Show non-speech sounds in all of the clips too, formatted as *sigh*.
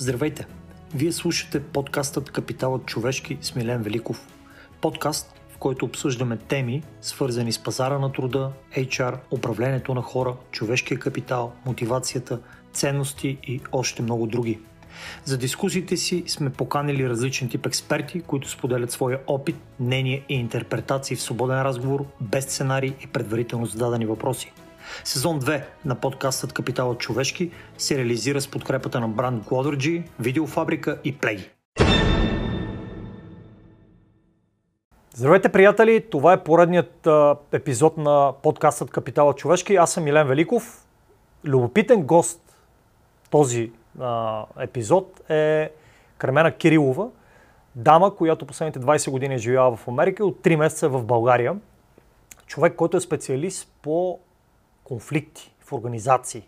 Здравейте! Вие слушате подкастът Капиталът човешки с Милен Великов. Подкаст, в който обсъждаме теми, свързани с пазара на труда, HR, управлението на хора, човешкия капитал, мотивацията, ценности и още много други. За дискусиите си сме поканили различен тип експерти, които споделят своя опит, мнение и интерпретации в свободен разговор, без сценарий и предварително зададени въпроси. Сезон 2 на подкастът Капиталът човешки се реализира с подкрепата на бранд Glodergy, Видеофабрика и Play. Здравейте, приятели! Това е поредният епизод на подкастът Капитала човешки. Аз съм Милен Великов. Любопитен гост този а, епизод е Кремена Кирилова, дама, която последните 20 години е живяла в Америка и от 3 месеца е в България. Човек, който е специалист по конфликти в организации.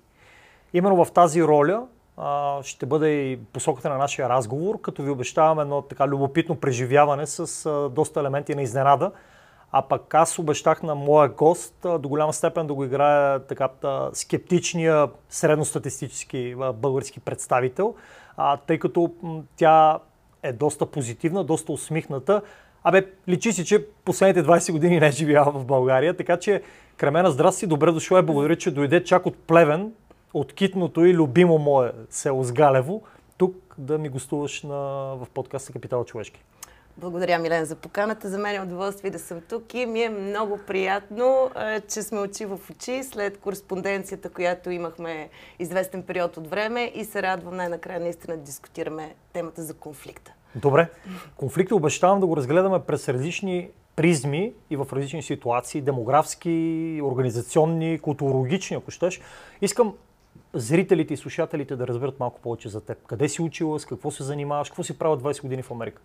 Именно в тази роля а, ще бъде и посоката на нашия разговор, като ви обещавам едно така любопитно преживяване с а, доста елементи на изненада. А пък аз обещах на моя гост а, до голяма степен да го играя така скептичния средностатистически български представител, тъй като м, тя е доста позитивна, доста усмихната. Абе, личи си, че последните 20 години не е живяла в България, така че Кремена, здрасти, добре дошла и благодаря, че дойде чак от Плевен, от китното и любимо мое село Сгалево, тук да ми гостуваш на, в подкаста Капитал човешки. Благодаря, Милен, за поканата. За мен е удоволствие да съм тук и ми е много приятно, че сме очи в очи след кореспонденцията, която имахме известен период от време и се радвам най-накрая наистина да дискутираме темата за конфликта. Добре. Конфликта обещавам да го разгледаме през различни призми и в различни ситуации, демографски, организационни, културологични, ако щеш. Искам зрителите и слушателите да разберат малко повече за теб. Къде си учила, с какво се занимаваш, какво си правил 20 години в Америка?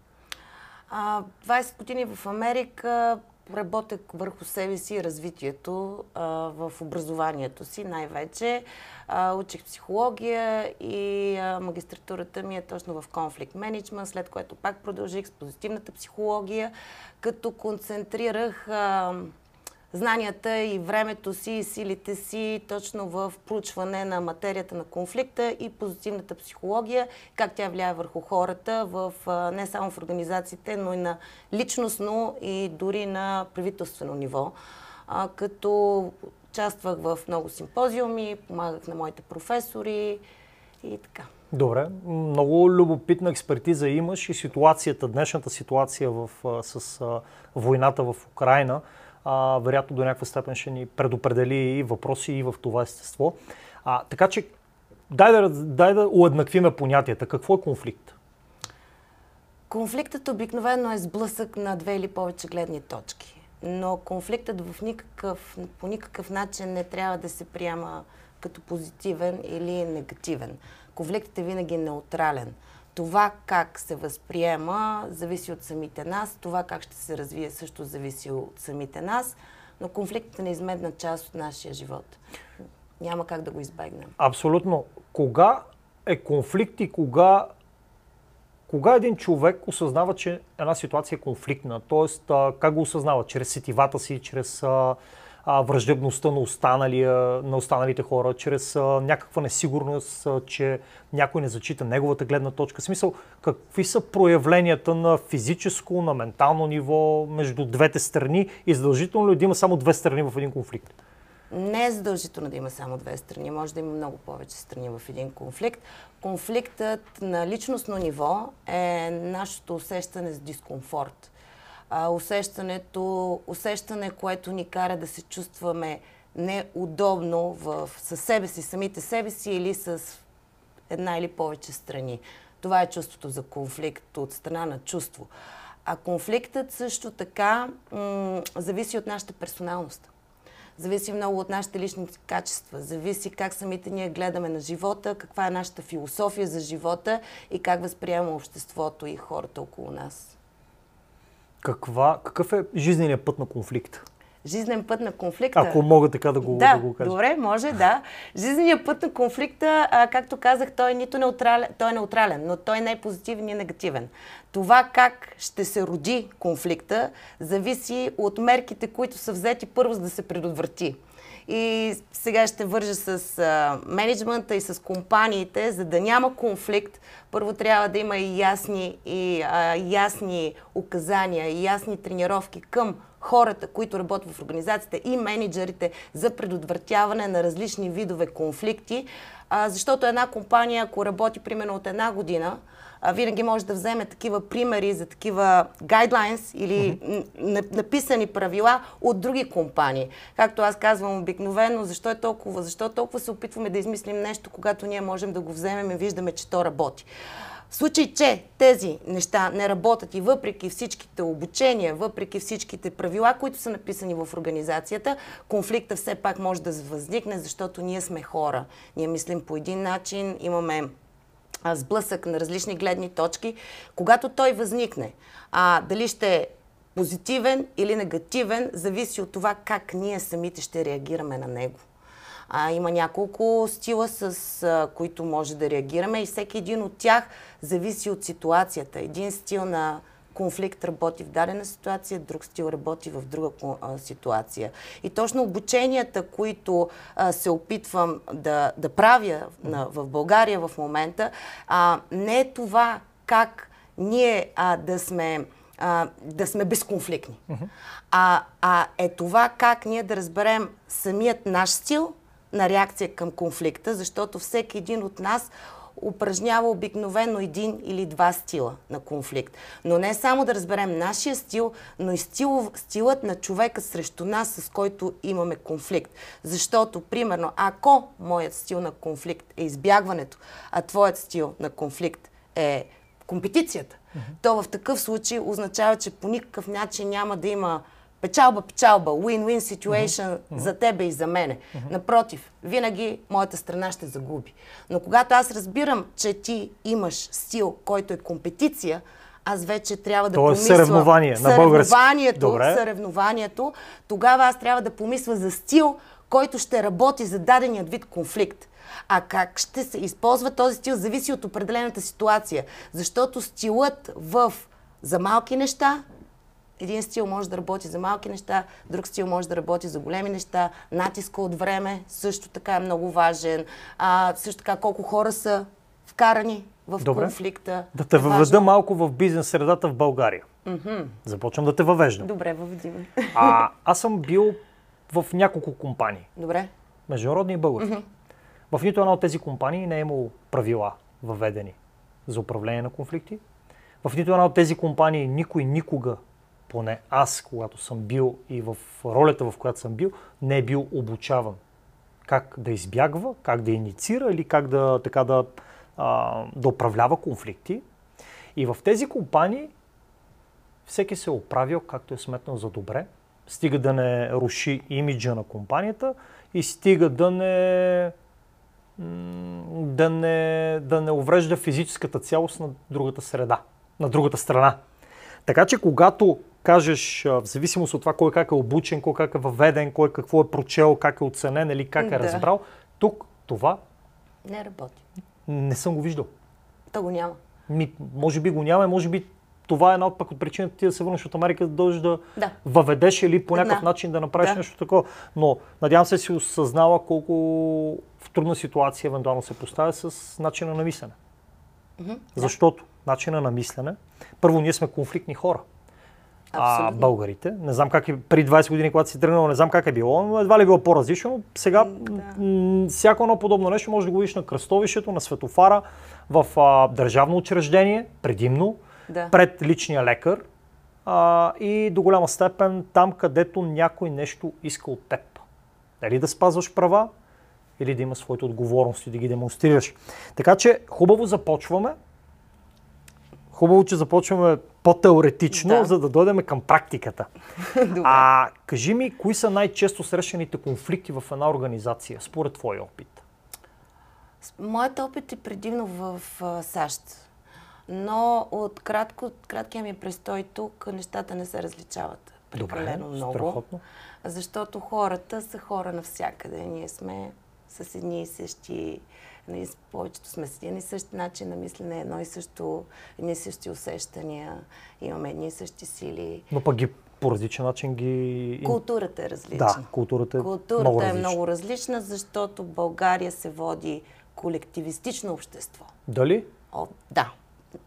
А, 20 години в Америка работех върху себе си и развитието а, в образованието си най-вече. Учих психология и а, магистратурата ми е точно в конфликт менеджмент, след което пак продължих с позитивната психология, като концентрирах а, знанията и времето си и силите си точно в проучване на материята на конфликта и позитивната психология, как тя влияе върху хората в, не само в организациите, но и на личностно и дори на правителствено ниво. А, като участвах в много симпозиуми, помагах на моите професори и така. Добре, много любопитна експертиза имаш и ситуацията, днешната ситуация в, с войната в Украина а, вероятно до някаква степен ще ни предопредели и въпроси и в това естество. А, така че, дай да, дай да уеднаквиме понятията. Какво е конфликт? Конфликтът обикновено е сблъсък на две или повече гледни точки. Но конфликтът в никакъв, по никакъв начин не трябва да се приема като позитивен или негативен. Конфликтът е винаги неутрален. Това как се възприема зависи от самите нас, това как ще се развие също зависи от самите нас, но конфликтът е неизменна част от нашия живот. Няма как да го избегнем. Абсолютно. Кога е конфликт и кога, кога един човек осъзнава, че една ситуация е конфликтна? Тоест, как го осъзнава? Чрез сетивата си, чрез а, враждебността на, останалия, на останалите хора, чрез а, някаква несигурност, а, че някой не зачита неговата гледна точка. Смисъл, какви са проявленията на физическо, на ментално ниво между двете страни и задължително ли да има само две страни в един конфликт? Не е задължително да има само две страни, може да има много повече страни в един конфликт. Конфликтът на личностно ниво е нашето усещане с дискомфорт а, усещането, усещане, което ни кара да се чувстваме неудобно в, със себе си, самите себе си или с една или повече страни. Това е чувството за конфликт от страна на чувство. А конфликтът също така м- зависи от нашата персоналност. Зависи много от нашите лични качества. Зависи как самите ние гледаме на живота, каква е нашата философия за живота и как възприема обществото и хората около нас. Каква, какъв е жизненият път на конфликт? Жизнен път на конфликта. Ако мога така да го, да, да го кажа. Добре, може, да. Жизненият път на конфликта, а, както казах, той е нито неутрален, той е неутрален, но той не е позитивен ни негативен. Това как ще се роди конфликта, зависи от мерките, които са взети първо, за да се предотврати. И сега ще вържа с а, менеджмента и с компаниите, за да няма конфликт. Първо трябва да има и ясни, и, а, ясни указания, и ясни тренировки към хората, които работят в организацията и менеджерите за предотвратяване на различни видове конфликти. А, защото една компания, ако работи примерно от една година, винаги може да вземе такива примери за такива гайдлайнс или mm-hmm. написани правила от други компании. Както аз казвам обикновено, защо е толкова, защо толкова се опитваме да измислим нещо, когато ние можем да го вземем и виждаме, че то работи. В случай, че тези неща не работят и въпреки всичките обучения, въпреки всичките правила, които са написани в организацията, конфликта все пак може да възникне, защото ние сме хора. Ние мислим по един начин, имаме сблъсък на различни гледни точки. Когато той възникне, а, дали ще е позитивен или негативен, зависи от това как ние самите ще реагираме на него. А, има няколко стила, с а, които може да реагираме и всеки един от тях зависи от ситуацията. Един стил на конфликт работи в дадена ситуация, друг стил работи в друга ситуация. И точно обученията, които а, се опитвам да, да правя на, в България в момента, а, не е това как ние а, да сме да сме безконфликтни. Uh-huh. А, а е това как ние да разберем самият наш стил на реакция към конфликта, защото всеки един от нас упражнява обикновено един или два стила на конфликт. Но не само да разберем нашия стил, но и стил, стилът на човека срещу нас, с който имаме конфликт. Защото, примерно, ако моят стил на конфликт е избягването, а твоят стил на конфликт е компетицията, то в такъв случай означава, че по никакъв начин няма да има печалба, печалба, win-win situation mm-hmm. за тебе и за мене. Mm-hmm. Напротив, винаги моята страна ще загуби. Но когато аз разбирам, че ти имаш стил, който е компетиция, аз вече трябва да То е помисля... съревнование на български. Съревнованието, съревнованието, тогава аз трябва да помисля за стил, който ще работи за даденият вид конфликт. А как ще се използва този стил, зависи от определената ситуация. Защото стилът в за малки неща един стил може да работи за малки неща, друг стил може да работи за големи неща. Натиска от време също така е много важен. А, също така колко хора са вкарани в Добре. конфликта. Да те въведа малко в бизнес средата в България. Mm-hmm. Започвам да те въвеждам. Добре, въведи ме. А, аз съм бил в няколко компании. Добре. Международни и български. Mm-hmm. В нито една от тези компании не е имало правила въведени за управление на конфликти. В нито една от тези компании никой никога поне аз, когато съм бил и в ролята, в която съм бил, не е бил обучаван. Как да избягва, как да инициира или как да, така да, а, да управлява конфликти. И в тези компании всеки се е оправил както е сметнал за добре, стига да не руши имиджа на компанията и стига да не да не, да не уврежда физическата цялост на другата среда, на другата страна. Така че когато кажеш, в зависимост от това кой как е обучен, кой как е въведен, кой какво е прочел, как е оценен или как е да. разбрал, тук това не работи. Не съм го виждал. То го няма. Ми, може би го няма, може би това е една от пък от причината ти да се върнеш от Америка, да дължиш да, да. въведеш или по някакъв да. начин да направиш да. нещо такова. Но надявам се си осъзнава колко в трудна ситуация евентуално се поставя с начина на мислене. Mm-hmm. Защото начина на мислене, първо ние сме конфликтни хора а, българите. Не знам как е при 20 години, когато си тръгнал, не знам как е било, но едва ли е било по-различно. Сега да. всяко едно подобно нещо може да го видиш на кръстовището, на светофара, в а, държавно учреждение, предимно, да. пред личния лекар а, и до голяма степен там, където някой нещо иска от теб. Дали да спазваш права, или да има своите отговорности, да ги демонстрираш. Така че хубаво започваме Хубаво, че започваме по-теоретично, да. за да дойдем към практиката. *laughs* а кажи ми, кои са най-често срещаните конфликти в една организация, според твой опит? Моят опит е предимно в, САЩ. Но от кратко, краткия ми престой тук нещата не се различават прекалено Добре, много. Страхотно. Защото хората са хора навсякъде. Ние сме с едни и същи Ние повечето сме с един и същи начин на мислене, едно и също, едни и същи усещания, имаме едни и същи сили. Но пък ги по различен начин ги... Културата е различна. Да, културата е Културата много е различна. много различна, защото България се води колективистично общество. Дали? О, да,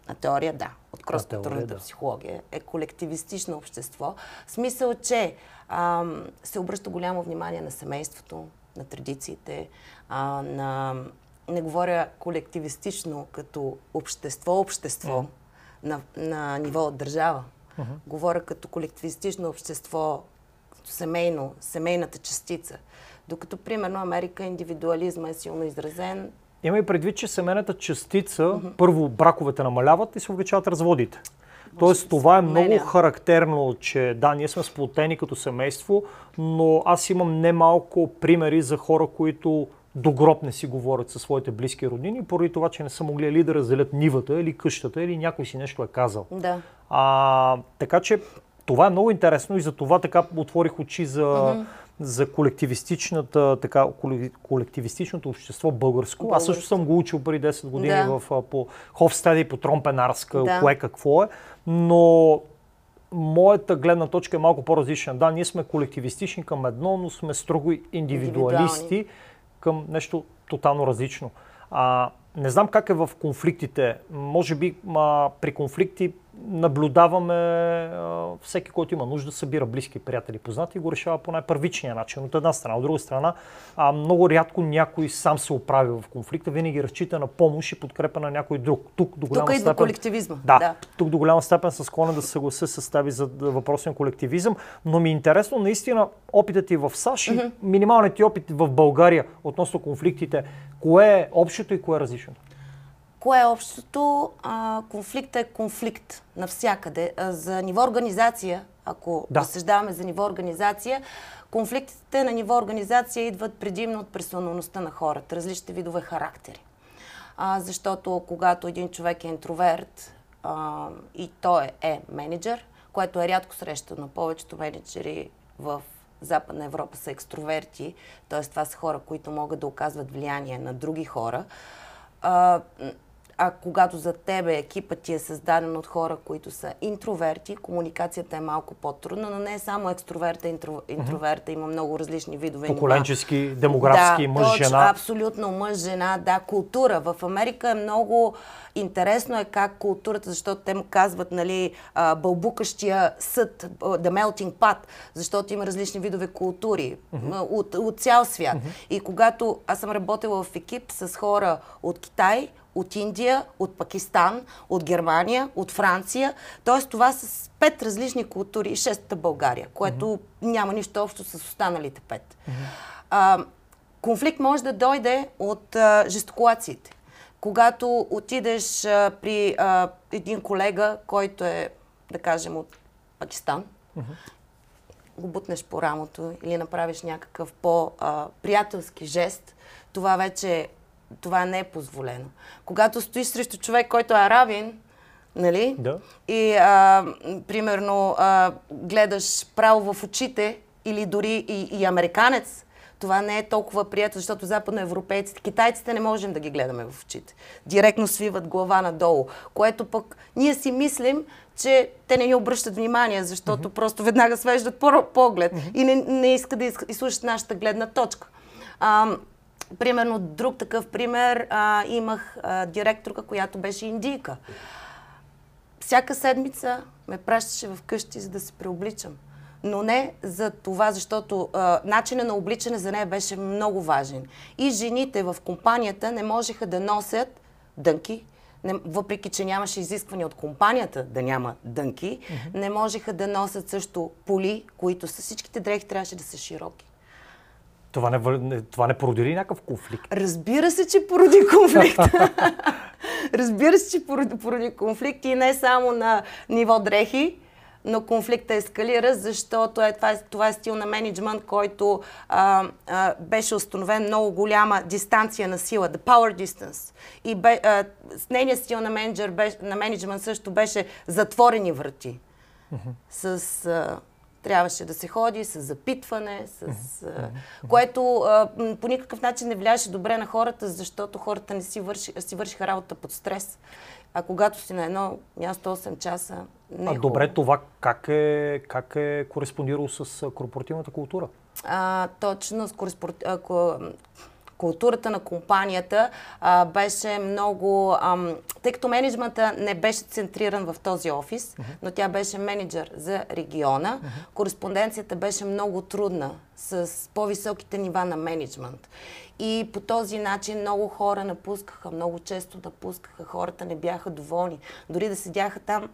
на теория да. От кросс-културната да. психология е колективистично общество. В смисъл, че ам, се обръща голямо внимание на семейството, на традициите, а, на... Не говоря колективистично като общество-общество на, на ниво държава. Говоря като колективистично общество, като семейно, семейната частица. Докато, примерно, Америка индивидуализма е силно изразен, Има и предвид, че семейната частица, първо браковете намаляват и се увеличават разводите. Тоест това е много характерно, че да, ние сме сплотени като семейство, но аз имам немалко примери за хора, които до гроб не си говорят със своите близки роднини, поради това, че не са могли или да разделят нивата, или къщата, или някой си нещо е казал. Да. А, така че това е много интересно и за това така отворих очи за, за колективистичната, така, коле- колективистичното общество българско. Аз също съм го учил преди 10 години Да. в, по Ховстеди, по Тромпенарска, Да. кое какво е, но моята гледна точка е малко по-различна. Да, ние сме колективистични към едно, но сме строго индивидуалисти към нещо тотално различно. А, не знам как е в конфликтите. Може би а, при конфликти наблюдаваме а, всеки, който има нужда, събира близки приятели, познати и го решава по най-първичния начин. От една страна. От друга страна, а, много рядко някой сам се оправи в конфликта, винаги разчита на помощ и подкрепа на някой друг. Тук до голяма Тук степен... колективизма. Да, Да. тук до голяма степен са склонен да се съглася с тази за въпросен колективизъм, но ми е интересно наистина опитът ти в САЩ и минималният ти опит в България относно конфликтите. Кое е общото и кое е различното? Кое е общото? А, конфликт е конфликт навсякъде. А, за ниво организация, ако Да. разсъждаваме за ниво организация, конфликтите на ниво организация идват предимно от персоналността на хората, различните видове характери. А, защото когато един човек е интроверт а, и той е, е менеджер, което е рядко срещано, повечето менеджери в Западна Европа са екстроверти, т.е. това са хора, които могат да оказват влияние на други хора. А, а когато за тебе екипът ти е създаден от хора, които са интроверти, комуникацията е малко по-трудна, но не е само екстроверта, интро, интроверта, има много различни видове нива. Поколенчески, демографски, да, мъж, жена. Абсолютно мъж, жена, да, култура. В Америка е много интересно е как културата, защото те му казват, нали, бълбукащия съд, the melting pot, защото има различни видове култури а, от, от цял свят. И когато аз съм работила в екип с хора от Китай, от Индия, от Пакистан, от Германия, от Франция. Тоест това с пет различни култури и шестата България, което няма нищо общо с останалите пет. А, конфликт може да дойде от а, жестокулациите. Когато отидеш а, при а, един колега, който е, да кажем, от Пакистан, го бутнеш по рамото или направиш някакъв по-приятелски жест, това вече това не е позволено. Когато стоиш срещу човек, който е арабин, нали? Да. И, а, примерно, а, гледаш право в очите или дори и, и американец, това не е толкова приятно, защото западноевропейците, китайците не можем да ги гледаме в очите. Директно свиват глава надолу, което пък ние си мислим, че те не ни обръщат внимание, защото mm-hmm. просто веднага свеждат по- поглед mm-hmm. и не, не искат да из- изслушат нашата гледна точка. А, примерно, друг такъв пример, а, имах а, директорка, която беше индийка. Всяка седмица ме пращаше в къщи, за да се преобличам. Но не за това, защото а, начинът на обличане за нея беше много важен. И жените в компанията не можеха да носят дънки, не, въпреки че нямаше изискване от компанията да няма дънки, mm-hmm. не можеха да носят също поли, които с всичките дрехи трябваше да са широки. Това не, това не породи ли някакъв конфликт? Разбира се, че породи конфликт. *laughs* Разбира се, че породи, породи конфликт и не само на ниво дрехи, но конфликта ескалира, защото е, това, е, това е стил на менеджмент, който а, а, беше установен много голяма дистанция на сила, the power distance. И бе, а, с нейният стил на, менеджер, беше, на менеджмент също беше затворени врати. С а, трябваше да се ходи с запитване, с, а, което а, по никакъв начин не влияеше добре на хората, защото хората не си, върши, си вършиха работа под стрес. А когато си на едно място 8 часа, не е А добре, това как е, как е кореспондирало с корпоративната култура? А, точно, с кореспор... културата на компанията а, беше много... Ам, тъй като менеджмента не беше центриран в този офис, uh-huh. но тя беше менеджер за региона, uh-huh. кореспонденцията беше много трудна с по-високите нива на менеджмент. И по този начин много хора напускаха, много често напускаха, хората не бяха доволни. Дори да седяха там,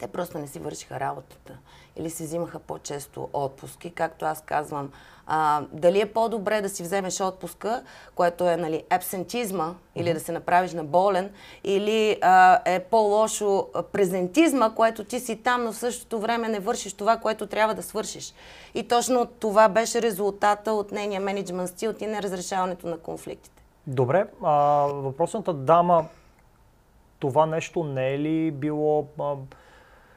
те просто не си вършиха работата или си взимаха по-често отпуски. Както аз казвам, а, дали е по-добре да си вземеш отпуска, което е нали, абсентизма, mm-hmm. или да се направиш на болен, или а, е по-лошо презентизма, което ти си там, но в същото време не вършиш това, което трябва да свършиш. И точно това беше резултата от нейния менеджмент стил и неразрешаването на конфликтите. Добре, а, въпросната дама, това нещо не е ли било а,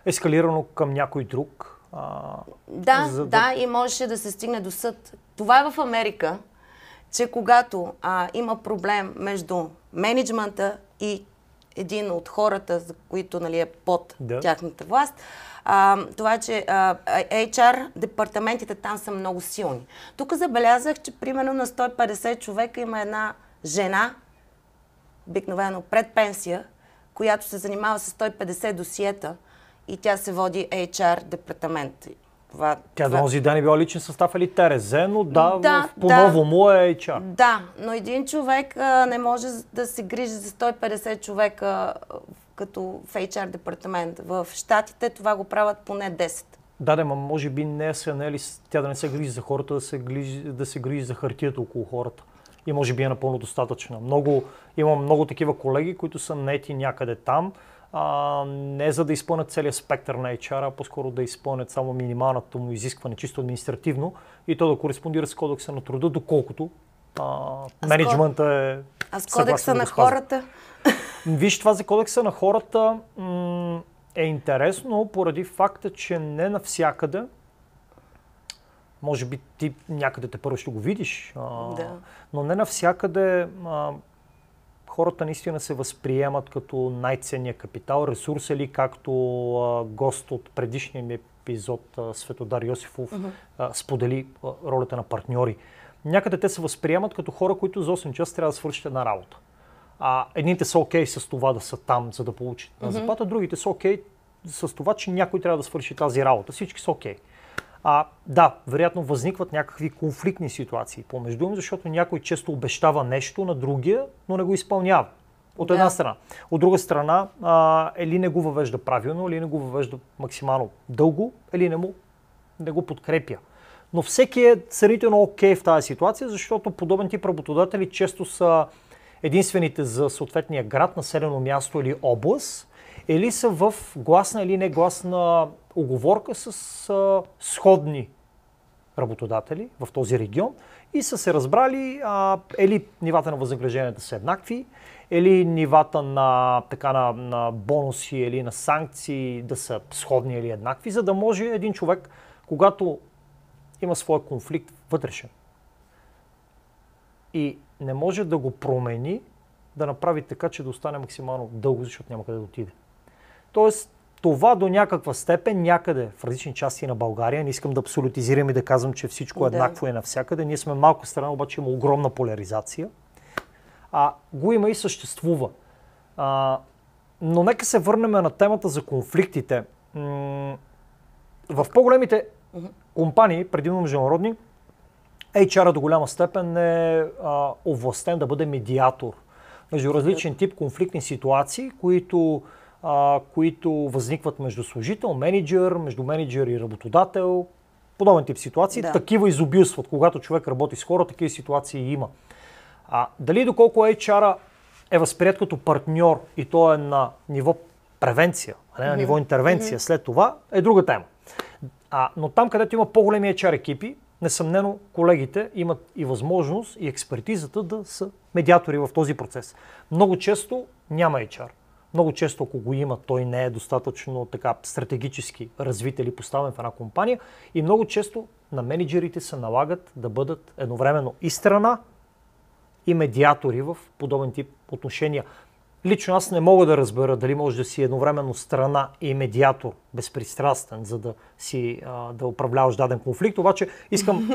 ескалирано към някой друг? А, да, за да, да, и можеше да се стигне до съд. Това е в Америка, че когато а, има проблем между менеджмента и един от хората, за които нали, е под да. тяхната власт, а, това, че а, HR, департаментите там са много силни. Тук забелязах, че примерно на 150 човека има една жена, обикновено пред пенсия, която се занимава с 150 досиета, тя се води HR департамент. Това, тя това... този ден е била личен състав или ТРЗ, но да, да по-ново му е HR. Да, но един човек а, не може да се грижи за 150 човека като в HR департамент. В Штатите това го правят поне 10. Да, да, може би не се не ли тя да не се грижи за хората, да се грижи, да се грижи за хартията около хората. И може би е напълно достатъчно. Много, имам много такива колеги, които са нети някъде там а, не за да изпълнят целият спектър на HR, а по-скоро да изпълнят само минималното му изискване, чисто административно и то да кореспондира с кодекса на труда, доколкото а, менеджмента е. А с кодекса на хората? Виж, това за кодекса на хората м- е интересно поради факта, че не навсякъде може би ти някъде те първо ще го видиш, а, да. но не навсякъде а, хората наистина се възприемат като най-ценния капитал, ресурс или както а, гост от предишния ми епизод Светодар Йосифов а, сподели ролята на партньори. Някъде те се възприемат като хора, които за 8 часа трябва да свършат една работа. А, едните са окей okay с това да са там, за да получат uh-huh. заплата, другите са окей okay с това, че някой трябва да свърши тази работа. Всички са окей. Okay. А, да, вероятно възникват някакви конфликтни ситуации помежду им, защото някой често обещава нещо на другия, но не го изпълнява. От да. една страна. От друга страна, а, или не го въвежда правилно, или не го въвежда максимално дълго, или не, му, не го подкрепя. Но всеки е сравнително окей okay в тази ситуация, защото подобен тип работодатели често са единствените за съответния град, населено място или област, или са в гласна или негласна оговорка с а, сходни работодатели в този регион и са се разбрали а, или нивата на възнагражденията са еднакви, или нивата на, така, на, на бонуси или на санкции да са сходни или еднакви, за да може един човек, когато има своя конфликт вътрешен и не може да го промени, да направи така, че да остане максимално дълго, защото няма къде да отиде. Тоест, това до някаква степен някъде в различни части на България, не искам да абсолютизирам и да казвам, че всичко е да. еднакво е навсякъде, ние сме малка страна, обаче има огромна поляризация, а, го има и съществува. А, но нека се върнем на темата за конфликтите. М- в по-големите компании, предимно международни, HR до голяма степен е а, овластен да бъде медиатор между различен тип конфликтни ситуации, които а, които възникват между служител, менеджер, между менеджер и работодател. Подобен тип ситуации. Да. Такива изобилстват. Когато човек работи с хора, такива ситуации има. А, дали доколко HR е възприят като партньор и то е на ниво превенция, а не на ниво интервенция mm-hmm. след това, е друга тема. А, но там, където има по-големи HR екипи, несъмнено колегите имат и възможност и експертизата да са медиатори в този процес. Много често няма HR Много често, ако го има, той не е достатъчно така стратегически развит или поставен в една компания. И много често на менеджерите се налагат да бъдат едновременно и страна, и медиатори в подобен тип отношения. Лично аз не мога да разбера дали може да си едновременно страна и медиатор, безпристрастен, за да си а, да управляваш даден конфликт. Обаче искам,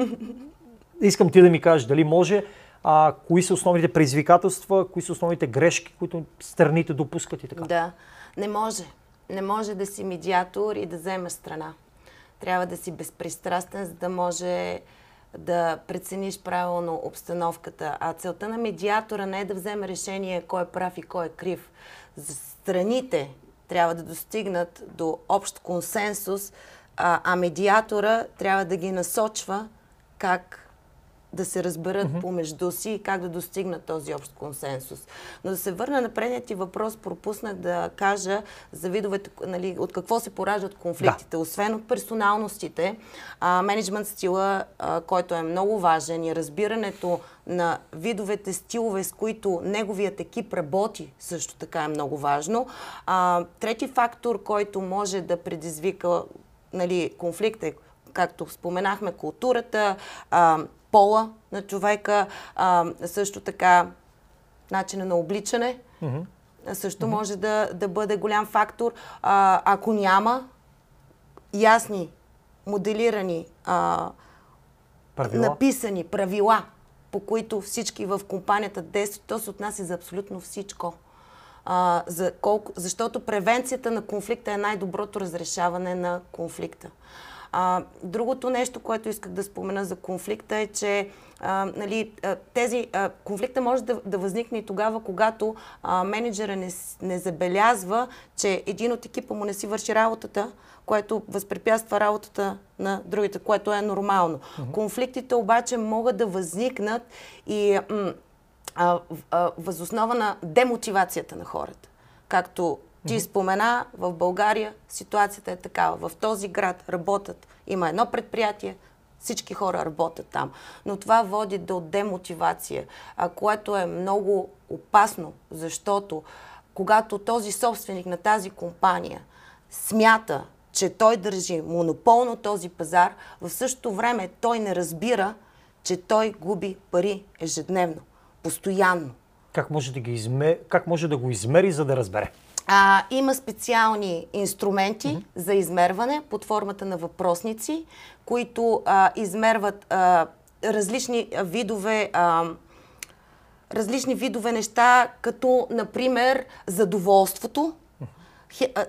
*laughs* искам ти да ми кажеш дали може, а, кои са основните предизвикателства, кои са основните грешки, които страните допускат и така. Да, не може. Не може да си медиатор и да вземеш страна. Трябва да си безпристрастен, за да може да прецениш правилно обстановката. А целта на медиатора не е да вземе решение кой е прав и кой е крив. За страните трябва да достигнат до общ консенсус, а, а медиатора трябва да ги насочва как да се разберат mm-hmm. помежду си и как да достигнат този общ консенсус. Но да се върна на предният ти въпрос, пропуснах да кажа за видовете, нали, от какво се пораждат конфликтите. Да. Освен от персоналностите, а, менеджмент стила, а, който е много важен и разбирането на видовете стилове, с които неговият екип работи, също така е много важно. А, трети фактор, който може да предизвика нали, е както споменахме, културата, а, пола на човека, а, също така начина на обличане. Mm-hmm. Също mm-hmm. може да, да бъде голям фактор. А, ако няма ясни, моделирани, а, правила. написани правила, по които всички в компанията действат, то се отнася за абсолютно всичко. А, за колко, защото превенцията на конфликта е най-доброто разрешаване на конфликта. А, другото нещо, което исках да спомена за конфликта е, че а, нали, тези, а, конфликта може да, да възникне и тогава, когато а, менеджера не, не забелязва, че един от екипа му не си върши работата, което възпрепятства работата на другите, което е нормално. Uh-huh. Конфликтите обаче могат да възникнат и м- а, а, възоснова на демотивацията на хората. Както ти спомена, в България ситуацията е такава. В този град работят, има едно предприятие, всички хора работят там. Но това води до демотивация, което е много опасно, защото когато този собственик на тази компания смята, че той държи монопол на този пазар, в същото време той не разбира, че той губи пари ежедневно, постоянно. Как може да, ги измер... как може да го измери, за да разбере? А, има специални инструменти mm-hmm. за измерване под формата на въпросници, които а, измерват а, различни видове. А, различни видове неща, като, например, задоволството,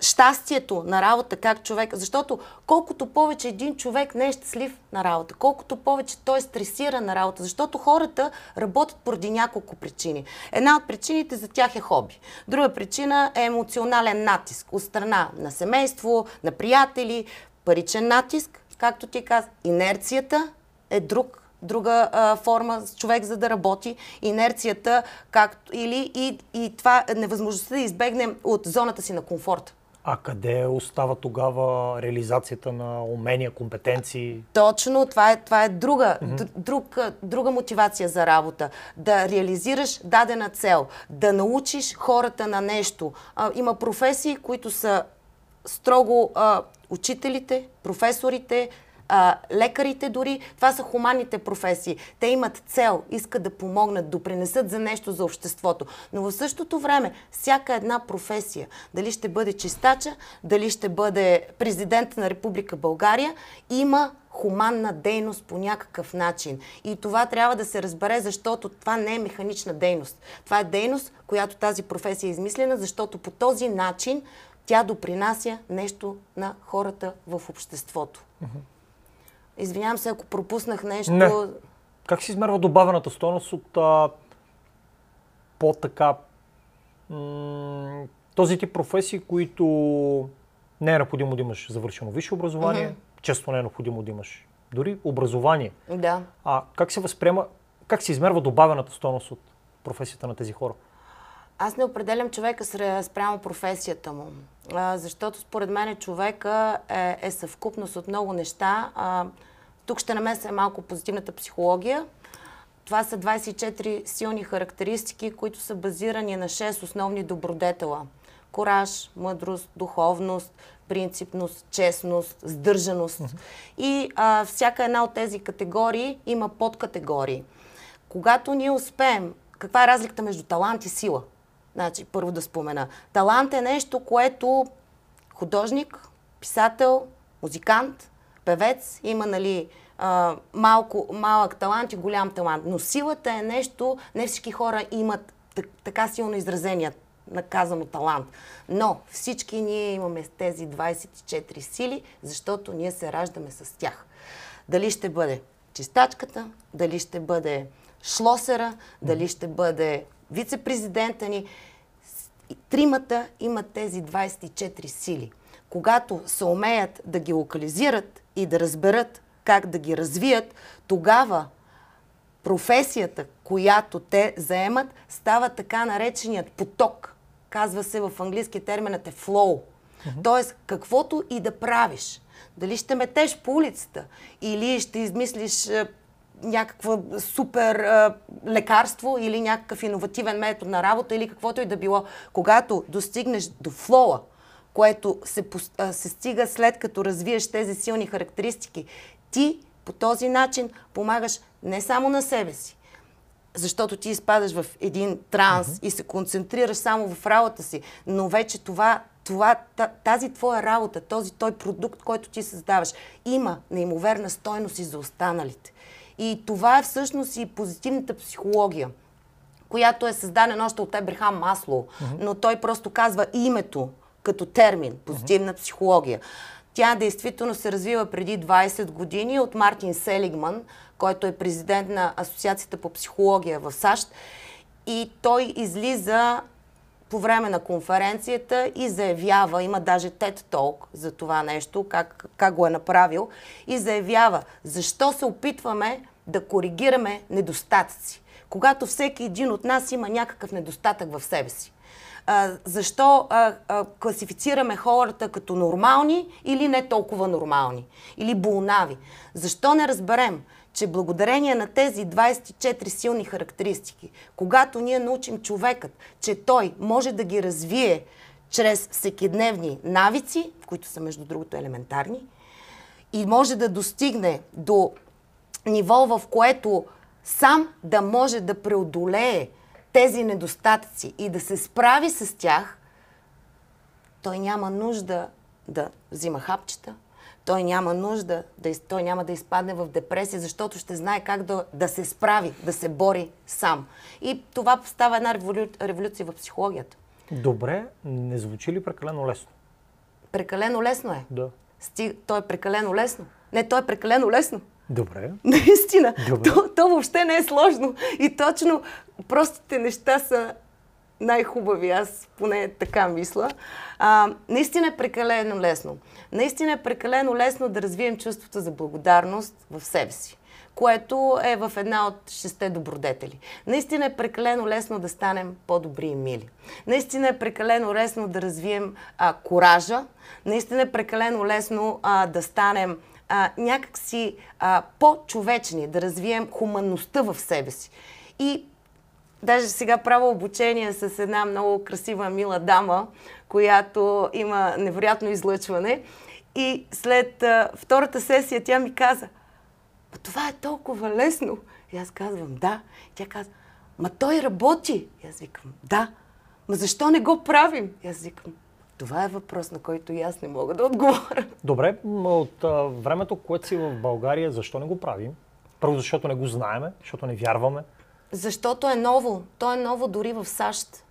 щастието на работа, как човек, защото колкото повече един човек не е щастлив на работа, колкото повече той стресира на работа, защото хората работят поради няколко причини. Една от причините за тях е хоби. Друга причина е емоционален натиск от страна на семейство, на приятели, паричен натиск, както ти каза, инерцията е друг друга а, форма човек за да работи, инерцията, както, или и, и това невъзможността да избегнем от зоната си на комфорт. А къде остава тогава реализацията на умения, компетенции? Точно, това е, това е друга, mm-hmm. друг, друга мотивация за работа. Да реализираш дадена цел, да научиш хората на нещо. А, има професии, които са строго а, учителите, професорите, а, лекарите дори, това са хуманните професии. Те имат цел, искат да помогнат, допринесат за нещо за обществото. Но в същото време, всяка една професия, дали ще бъде чистача, дали ще бъде президент на Република България, има хуманна дейност по някакъв начин. И това трябва да се разбере, защото това не е механична дейност. Това е дейност, която тази професия е измислена, защото по този начин тя допринася нещо на хората в обществото. Извинявам се, ако пропуснах нещо. Не. Как се измерва добавената стойност от а, по-така м- този тип професии, които не е необходимо да имаш завършено висше образование, mm-hmm. често не е необходимо да имаш дори образование. Да. А как се възприема, как се измерва добавената стойност от професията на тези хора? Аз не определям човека спрямо професията му, а, защото според мен човека е, е съвкупност от много неща. А, тук ще намеся малко позитивната психология. Това са 24 силни характеристики, които са базирани на 6 основни добродетела, кораж, мъдрост, духовност, принципност, честност, сдържаност. И а, всяка една от тези категории има подкатегории. Когато ние успеем, каква е разликата между талант и сила? Значи, първо да спомена. Талант е нещо, което художник, писател, музикант, певец има, нали, малко, малък талант и голям талант. Но силата е нещо, не всички хора имат така силно изразения наказано талант. Но всички ние имаме тези 24 сили, защото ние се раждаме с тях. Дали ще бъде чистачката, дали ще бъде шлосера, дали ще бъде вице-президента ни. Тримата имат тези 24 сили. Когато се умеят да ги локализират и да разберат как да ги развият, тогава професията, която те заемат, става така нареченият поток. Казва се в английски терминът е flow. Uh-huh. Тоест, каквото и да правиш, дали ще метеш по улицата или ще измислиш някакво супер е, лекарство или някакъв иновативен метод на работа или каквото и да било, когато достигнеш до флоа, което се, се стига след като развиеш тези силни характеристики, ти по този начин помагаш не само на себе си, защото ти изпадаш в един транс mm-hmm. и се концентрираш само в работа си, но вече това, това, тази твоя работа, този той продукт, който ти създаваш, има неимоверна стойност и за останалите. И това е всъщност и позитивната психология, която е създадена още от Ебрахам Масло, mm-hmm. но той просто казва името като термин, позитивна mm-hmm. психология. Тя действително се развива преди 20 години от Мартин Селигман, който е президент на Асоциацията по психология в САЩ. И той излиза по време на конференцията и заявява, има даже TED Talk за това нещо, как, как го е направил, и заявява защо се опитваме да коригираме недостатъци, когато всеки един от нас има някакъв недостатък в себе си а, защо а, а, класифицираме хората като нормални или не толкова нормални, или болнави. Защо не разберем, че благодарение на тези 24 силни характеристики, когато ние научим човекът, че той може да ги развие чрез всекидневни навици, които са между другото елементарни, и може да достигне до ниво, в което сам да може да преодолее тези недостатъци и да се справи с тях, той няма нужда да взима хапчета, той няма нужда, да, той няма да изпадне в депресия, защото ще знае как да, да се справи, да се бори сам. И това става една револю, революция в психологията. Добре, не звучи ли прекалено лесно? Прекалено лесно е. Да. Сти... То е прекалено лесно. Не, то е прекалено лесно. Добре. *laughs* Наистина. Добре. То, то въобще не е сложно. И точно простите неща са най-хубави. Аз поне така мисля. А, наистина е прекалено лесно. Наистина е прекалено лесно да развием чувството за благодарност в себе си което е в една от шесте добродетели. Наистина е прекалено лесно да станем по-добри и мили. Наистина е прекалено лесно да развием а, коража. Наистина е прекалено лесно а, да станем а, някакси а, по-човечни, да развием хуманността в себе си. И даже сега правя обучение с една много красива, мила дама, която има невероятно излъчване. И след а, втората сесия тя ми каза, това е толкова лесно. И аз казвам, да. И тя казва, ма той работи. И аз викам, да. Ма защо не го правим? И аз викам, това е въпрос, на който и аз не мога да отговоря. Добре, от а, времето, което си в България, защо не го правим? Първо, защото не го знаеме, защото не вярваме. Защото е ново. То е ново дори в САЩ.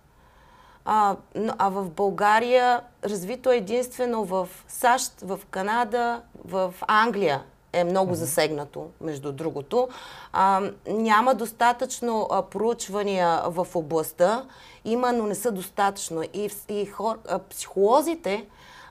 А, а в България развито е единствено в САЩ, в Канада, в Англия е много засегнато, между другото. А, няма достатъчно а, проучвания в областта, има, но не са достатъчно. И, и хор, а, психолозите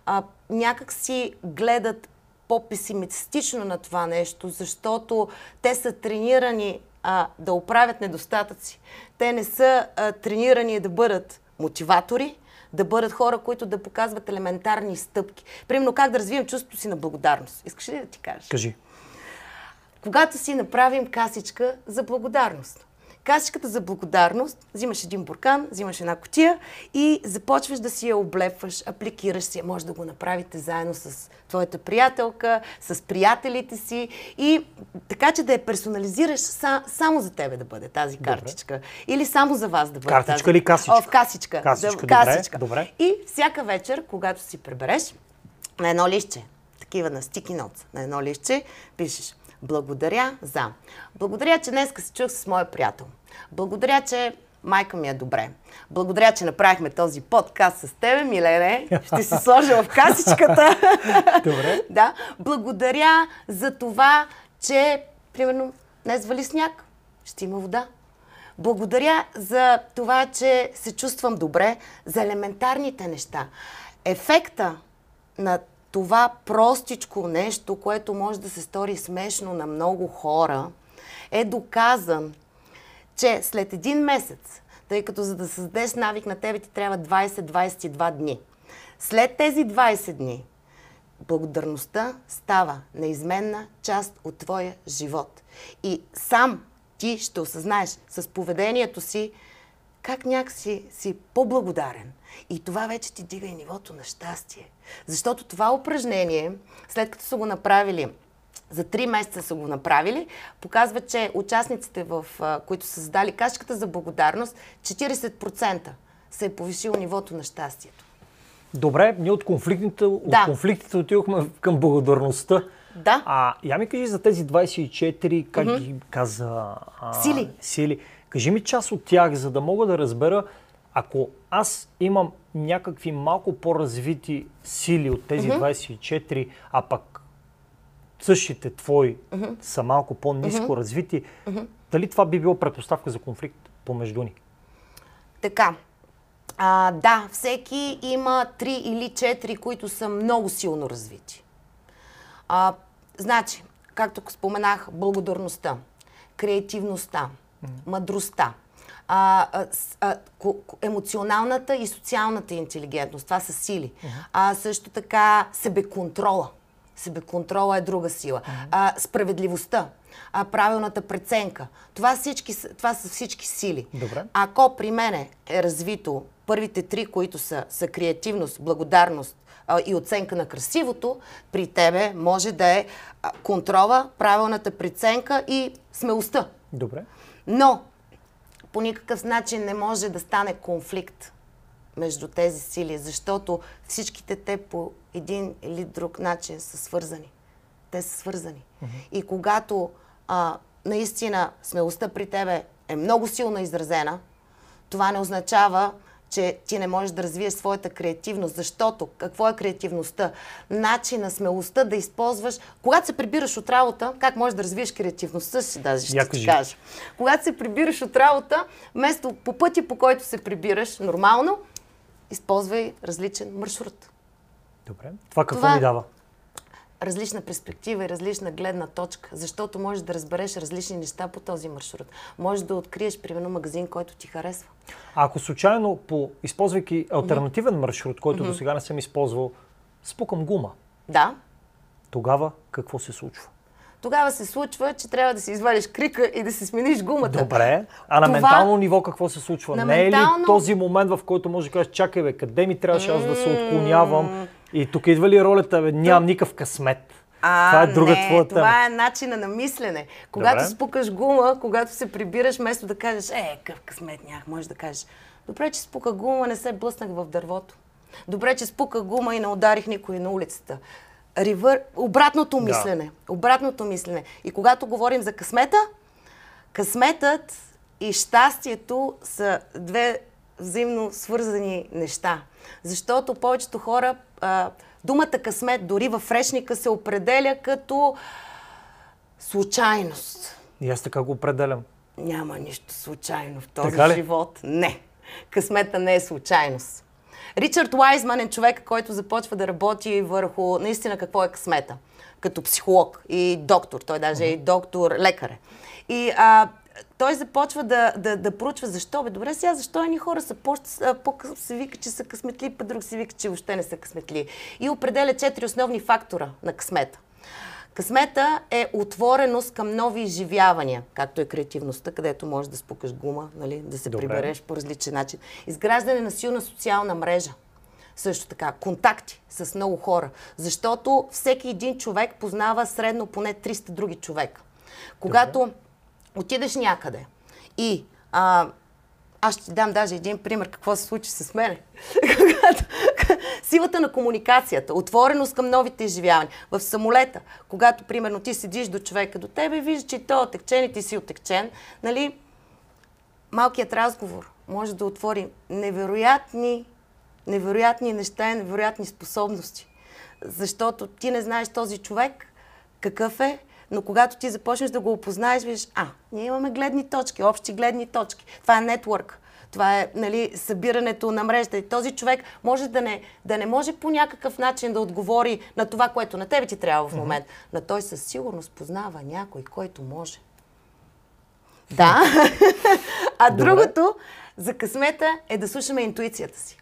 а, някак си гледат по-песимистично на това нещо, защото те са тренирани а, да оправят недостатъци. Те не са а, тренирани да бъдат мотиватори, да бъдат хора, които да показват елементарни стъпки. Примерно как да развием чувството си на благодарност. Искаш ли да ти кажа? Кажи. Когато си направим касичка за благодарност. Касичката за благодарност, взимаш един буркан, взимаш една котия и започваш да си я облепваш, апликираш си я. Може да го направите заедно с твоята приятелка, с приятелите си и така, че да я персонализираш са, само за тебе да бъде тази картичка. Добре. Или само за вас да бъде Картичка тази. или касичка? О, в касичка. Касичка, да, добре, касичка. добре. И всяка вечер, когато си пребереш, на едно лище, такива на стики ноц, на едно лище, пишеш благодаря за. Благодаря, че днес се чух с моя приятел. Благодаря, че майка ми е добре. Благодаря, че направихме този подкаст с тебе, Милене. Ще се сложа в касичката. *laughs* Добре. да. Благодаря за това, че, примерно, днес вали сняг. Ще има вода. Благодаря за това, че се чувствам добре, за елементарните неща. Ефекта на това простичко нещо, което може да се стори смешно на много хора, е доказан, че след един месец, тъй като за да създадеш навик на тебе ти трябва 20-22 дни. След тези 20 дни, благодарността става неизменна част от твоя живот. И сам ти ще осъзнаеш с поведението си как някакси си по-благодарен. И това вече ти дига и нивото на щастие. Защото това упражнение, след като са го направили за три месеца са го направили, показва, че участниците, в, които са задали кашката за благодарност, 40% се е повишило нивото на щастието. Добре, ние от конфликтите, да. от конфликтите отидохме към благодарността. Да. А я ми кажи за тези 24, как mm-hmm. ги каза... А, сили. Сили. Кажи ми част от тях, за да мога да разбера, ако аз имам някакви малко по-развити сили от тези mm-hmm. 24, а пък същите твои mm-hmm. са малко по-низко mm-hmm. развити, дали това би било предпоставка за конфликт помежду ни? Така. А, да, всеки има 3 или 4, които са много силно развити. А, значи, както споменах, благодарността, креативността, мъдростта, а, а, емоционалната и социалната интелигентност. Това са сили. Uh-huh. А също така себеконтрола. Себеконтрола е друга сила. Uh-huh. А, справедливостта. А, правилната преценка. Това, всички, това са всички сили. Добре. Ако при мене е развито първите три, които са, са креативност, благодарност а, и оценка на красивото, при тебе може да е контрола, правилната преценка и смелостта. Добре. Но по никакъв начин не може да стане конфликт между тези сили, защото всичките те по един или друг начин са свързани. Те са свързани. Mm-hmm. И когато а, наистина смелостта при тебе е много силно изразена, това не означава, че ти не можеш да развиеш своята креативност. Защото какво е креативността? Начина, смелостта да използваш. Когато се прибираш от работа, как можеш да развиеш креативността си, даже ще ти кажа. Когато се прибираш от работа, вместо по пъти, по който се прибираш нормално, използвай различен маршрут. Добре. Това какво Това... ми дава? Различна перспектива и различна гледна точка, защото можеш да разбереш различни неща по този маршрут. Можеш да откриеш, примерно, магазин, който ти харесва. А ако случайно, по, използвайки альтернативен маршрут, който mm-hmm. до сега не съм използвал, спукам гума. Да. Тогава какво се случва? Тогава се случва, че трябва да си извадиш крика и да си смениш гумата. Добре. А на Това... ментално ниво какво се случва? На не ментално... е ли този момент, в който може да кажеш, чакай бе, къде ми трябваше аз да се отклонявам? И тук идва ли ролята, бе, нямам никакъв късмет? А, това е друга не, твоя тема. Това е начина на мислене. Когато Добре. спукаш гума, когато се прибираш, вместо да кажеш, е, къв късмет нямах, можеш да кажеш, добре, че спука гума, не се блъснах в дървото. Добре, че спука гума и не ударих никой на улицата. Ривър... Обратното мислене. Да. Обратното мислене. И когато говорим за късмета, късметът и щастието са две взаимно свързани неща. Защото повечето хора, а, думата късмет дори във фрешника се определя като случайност. И аз така го определям. Няма нищо случайно в този живот. Не. Късмета не е случайност. Ричард Уайзман е човек, който започва да работи върху наистина какво е късмета. Като психолог и доктор. Той даже е и доктор, лекар е. И а, той започва да, да, да проучва защо. Бе, добре, сега защо едни хора са по, по се вика, че са късметли, пък друг се вика, че въобще не са късметли. И определя четири основни фактора на късмета. Късмета е отвореност към нови изживявания, както е креативността, където можеш да спукаш гума, нали, да се Добре. прибереш по различен начин. Изграждане на силна социална мрежа. Също така, контакти с много хора. Защото всеки един човек познава средно поне 300 други човека. Когато отидеш някъде и а, аз ще ти дам даже един пример какво се случи с. Когато- *laughs* Силата на комуникацията, отвореност към новите изживявания. В самолета, когато примерно ти седиш до човека до тебе и виждаш, че той е отекчен и ти си отекчен, нали, малкият разговор може да отвори невероятни, невероятни неща и невероятни способности. Защото ти не знаеш този човек какъв е, но когато ти започнеш да го опознаеш, виждаш, а, ние имаме гледни точки, общи гледни точки. Това е нетворк. Това е нали, събирането на мрежата. И този човек може да не, да не може по някакъв начин да отговори на това, което на тебе ти трябва в момента. Но той със сигурност познава някой, който може. Да. *laughs* а Добре. другото за късмета е да слушаме интуицията си.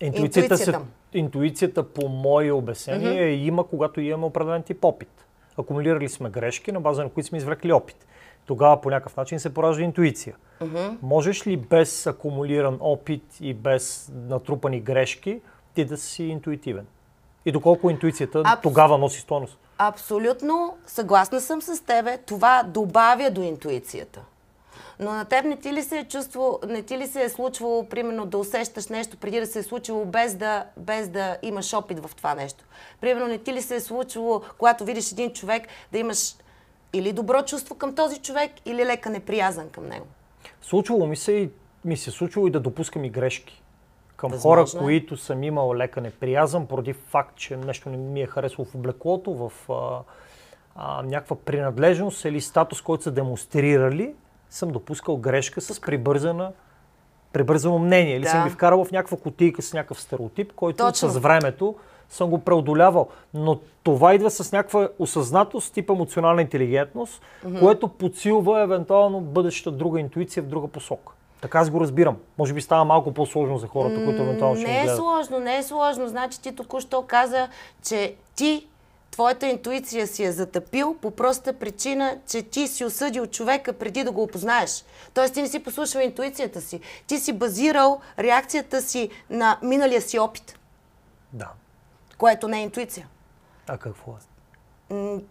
Интуицията, се, Интуицията. интуицията по мои обяснение mm-hmm. има, когато имаме определен тип опит. Акумулирали сме грешки, на база на които сме извлекли опит. Тогава по някакъв начин се поражда интуиция. Mm-hmm. Можеш ли без акумулиран опит и без натрупани грешки ти да си интуитивен? И доколко интуицията Абс- тогава носи стойност? Абсолютно съгласна съм с тебе. Това добавя до интуицията. Но на теб не ти ли се е чувство, не ти ли се е случвало, примерно, да усещаш нещо преди да се е случило, без да, без да имаш опит в това нещо? Примерно, не ти ли се е случвало, когато видиш един човек, да имаш или добро чувство към този човек, или лека неприязан към него? Случвало ми се и ми се е случвало и да допускам и грешки към Възможно хора, е. които съм имал лека неприязан, поради факт, че нещо не ми е харесало в облеклото, в а, а, някаква принадлежност или статус, който са демонстрирали, съм допускал грешка с прибързана прибързано мнение или Да. съм ги вкарал в някаква кутийка с някакъв стереотип, който Точно. с времето съм го преодолявал. Но това идва с някаква осъзнатост, тип емоционална интелигентност, което подсилва евентуално бъдеща друга интуиция в друга посока. Така аз го разбирам. Може би става малко по-сложно за хората, които евентуално ще Не е сложно, не е сложно. Значи ти току-що каза, че ти, твоята интуиция си е затъпил по проста причина, че ти си осъдил човека преди да го опознаеш. Тоест ти не си послушал интуицията си. Ти си базирал реакцията си на миналия си опит, Да. което не е интуиция. А какво е?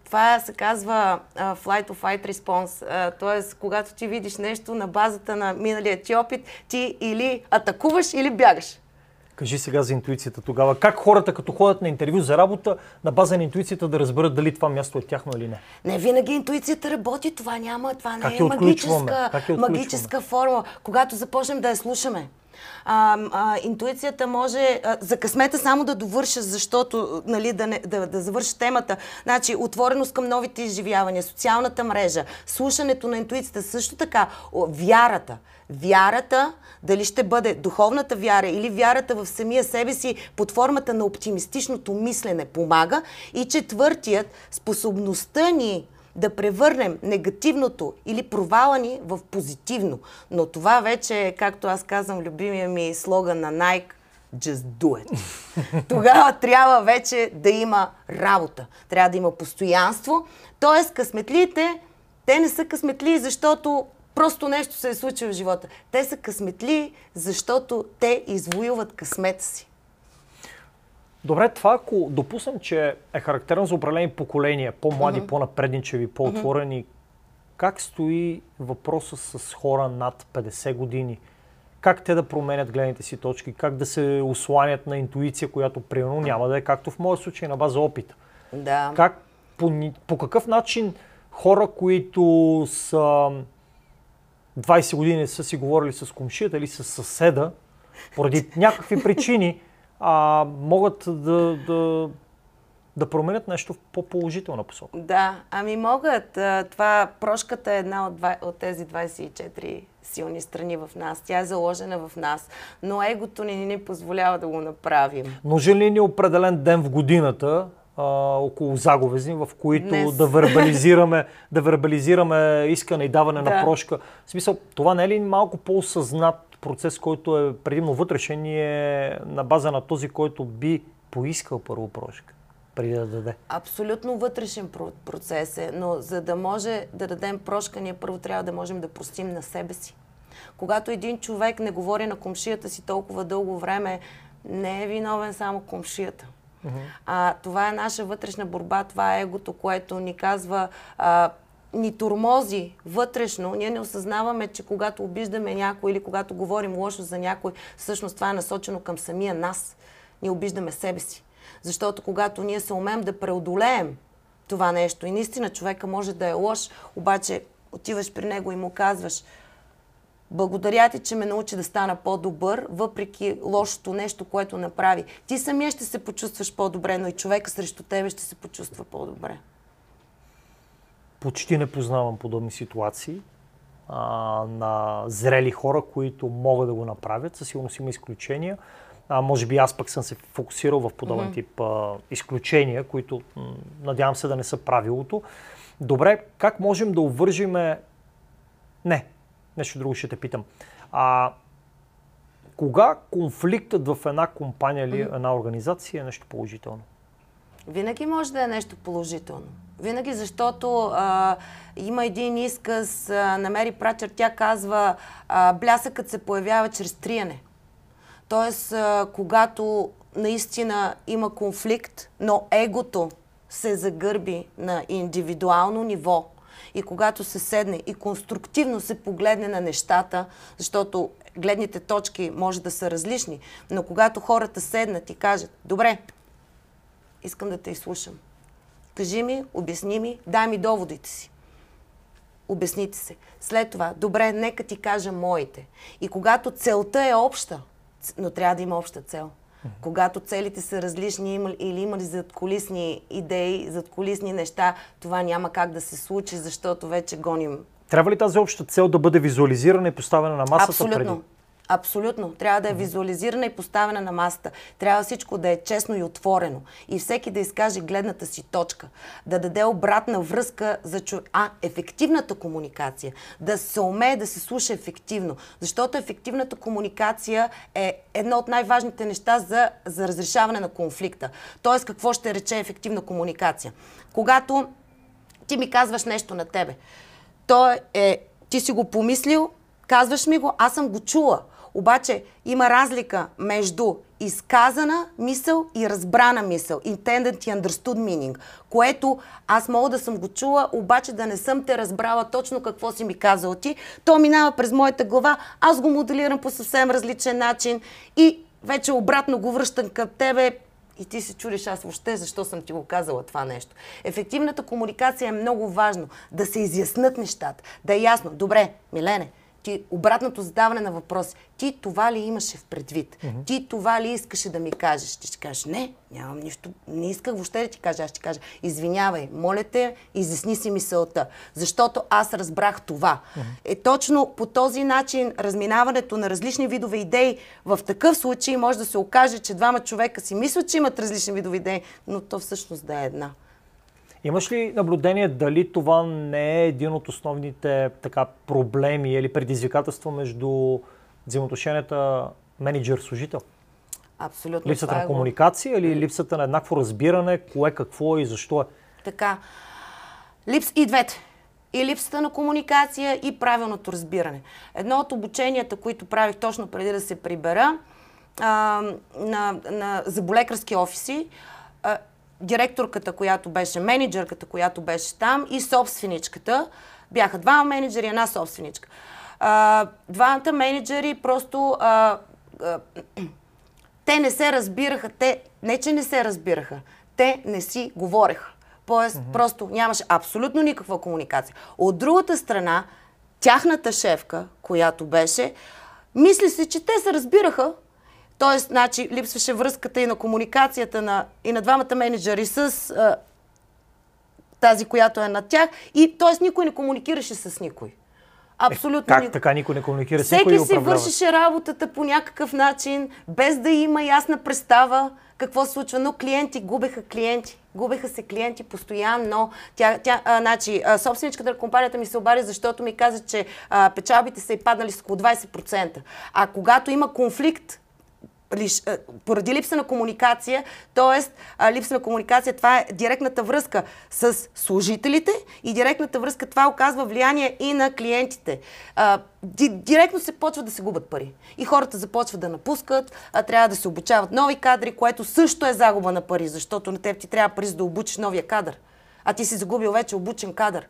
Това се казва а, flight or fight response. А, Тоест, когато ти видиш нещо на базата на миналия ти опит, ти или атакуваш, или бягаш. Кажи сега за интуицията тогава. Как хората, като ходят на интервю за работа, на база на интуицията да разберат дали това място е тяхно или не? Не винаги интуицията работи, това няма, това не Как е магическа, магическа форма. Когато започнем да я слушаме. А, а, интуицията може а, за късмета само да довърша, защото нали, да, не, да, да завърша темата. Значи, отвореност към новите изживявания, социалната мрежа, слушането на интуицията, също така вярата. Вярата, дали ще бъде духовната вяра или вярата в самия себе си под формата на оптимистичното мислене помага. И четвъртият, способността ни да превърнем негативното или провала ни в позитивно. Но това вече е, както аз казвам, любимия ми слоган на Nike, just do it. *laughs* Тогава трябва вече да има работа. Трябва да има постоянство. Тоест, късметлиите, те не са късметли, защото просто нещо се е случило в живота. Те са късметли, защото те извоюват късмета си. Добре, това ако допуснем, че е характерно за определени поколения, по-млади, по-напредничеви, по-отворени, как стои въпроса с хора над 50 години? Как те да променят гледните си точки? Как да се осланят на интуиция, която примерно няма да е както в моя случай на база опита? Да. Как, по, по какъв начин хора, които са 20 години са си говорили с комшията или с съседа, поради някакви причини, а, могат да, да, да променят нещо в по-положителна посока. Да, ами могат. Това прошката е една от, два- от тези 24 силни страни в нас. Тя е заложена в нас, но егото ни не позволява да го направим. Нужен ли ни определен ден в годината, а, около заговезни, в които Днес. да вербализираме, *laughs* да вербализираме искане и даване на Да. прошка? В смисъл, това не е ли малко по-осъзнат процес, който е предимно вътрешен и е на база на този, който би поискал първо прошка? преди да даде? Абсолютно вътрешен процес е, но за да може да дадем прошка, ние първо трябва да можем да простим на себе си. Когато един човек не говори на комшията си толкова дълго време, не е виновен само комшията. Uh-huh. А, това е наша вътрешна борба, това е егото, което ни казва, а, ни тормози вътрешно. Ние не осъзнаваме, че когато обиждаме някой или когато говорим лошо за някой, всъщност това е насочено към самия нас. Ние обиждаме себе си. Защото когато ние се умеем да преодолеем това нещо и наистина човека може да е лош, обаче отиваш при него и му казваш благодаря ти, че ме научи да стана по-добър, въпреки лошото нещо, което направи. Ти самия ще се почувстваш по-добре, но и човека срещу тебе ще се почувства по-добре. Почти не познавам подобни ситуации а, на зрели хора, които могат да го направят. Със сигурност има изключения. А, може би аз пък съм се фокусирал в подобен mm-hmm. тип а, изключения, които м- надявам се да не са правилото. Добре, как можем да увържиме... Не, нещо друго ще те питам. А, кога конфликтът в една компания или mm-hmm. една организация е нещо положително? Винаги може да е нещо положително. Винаги, защото а, има един изказ а, на Мери Прачер, тя казва, а, блясъкът се появява чрез триене. Тоест, а, когато наистина има конфликт, но егото се загърби на индивидуално ниво и когато се седне и конструктивно се погледне на нещата, защото гледните точки може да са различни, но когато хората седнат и кажат, добре, искам да те изслушам. Кажи ми, обясни ми, дай ми доводите си. Обясните се. След това, добре, нека ти кажа моите. И когато целта е обща, но трябва да има обща цел. Когато целите са различни или има ли задколисни идеи, задколисни неща, това няма как да се случи, защото вече гоним. Трябва ли тази обща цел да бъде визуализирана и поставена на масата Абсолютно. преди? Абсолютно. Трябва да е визуализирана и поставена на масата. Трябва всичко да е честно и отворено. И всеки да изкаже гледната си точка. Да даде обратна връзка за чу... А, ефективната комуникация. Да се умее да се слуша ефективно. Защото ефективната комуникация е едно от най-важните неща за, за разрешаване на конфликта. Тоест, какво ще рече ефективна комуникация? Когато ти ми казваш нещо на тебе, то е, ти си го помислил, казваш ми го, аз съм го чула. Обаче има разлика между изказана мисъл и разбрана мисъл. Intended и understood meaning. Което аз мога да съм го чула, обаче да не съм те разбрала точно какво си ми казал ти. То минава през моята глава, аз го моделирам по съвсем различен начин и вече обратно го връщам към тебе, и ти се чудиш аз въобще защо съм ти го казала това нещо. Ефективната комуникация е много важно. Да се изяснат нещата. Да е ясно. Добре, Милене, ти, обратното задаване на въпрос. Ти това ли имаше в предвид? Mm-hmm. Ти това ли искаше да ми кажеш? Ти ще кажеш, не, нямам нищо, не исках въобще да ти кажа. Аз ще кажа, извинявай, моля те, изясни си мисълта, защото аз разбрах това. Mm-hmm. Е точно по този начин разминаването на различни видове идеи в такъв случай може да се окаже, че двама човека си мислят, че имат различни видове идеи, но то всъщност да е една. Имаш ли наблюдение дали това не е един от основните така, проблеми или предизвикателства между взаимоотношенията менеджер-служител? Абсолютно. Липсата на е комуникация или липсата на еднакво разбиране, кое какво е и защо е? Така. Липс и двете. И липсата на комуникация и правилното разбиране. Едно от обученията, които правих точно преди да се прибера а, на, на заболекарски офиси, а, директорката, която беше менеджерката, която беше там и собственичката. Бяха двама менеджери и една собственичка. А, двамата менеджери просто а, а, те не се разбираха, те не че не се разбираха, те не си говореха. Тоест, mm-hmm. просто нямаше абсолютно никаква комуникация. От другата страна, тяхната шефка, която беше, мисли се, че те се разбираха, Тоест, значи, липсваше връзката и на комуникацията на, и на двамата менеджери с а, тази, която е над тях. И, т.е. никой не комуникираше с никой. Абсолютно. Е, как така никой не комуникира с никой? Всеки си вършеше работата по някакъв начин, без да има ясна представа какво се случва. Но клиенти губеха клиенти. Губеха се клиенти постоянно. Тя, тя, а, значи, а, собственичката на компанията ми се обади, защото ми каза, че а, печалбите са и паднали с около 20%. А когато има конфликт поради липса на комуникация, т.е. липса на комуникация, това е директната връзка с служителите и директната връзка, това оказва влияние и на клиентите. Директно се почва да се губят пари. И хората започват да напускат, а, трябва да се обучават нови кадри, което също е загуба на пари, защото на теб ти трябва пари за да обучиш новия кадър. А ти си загубил вече обучен кадър.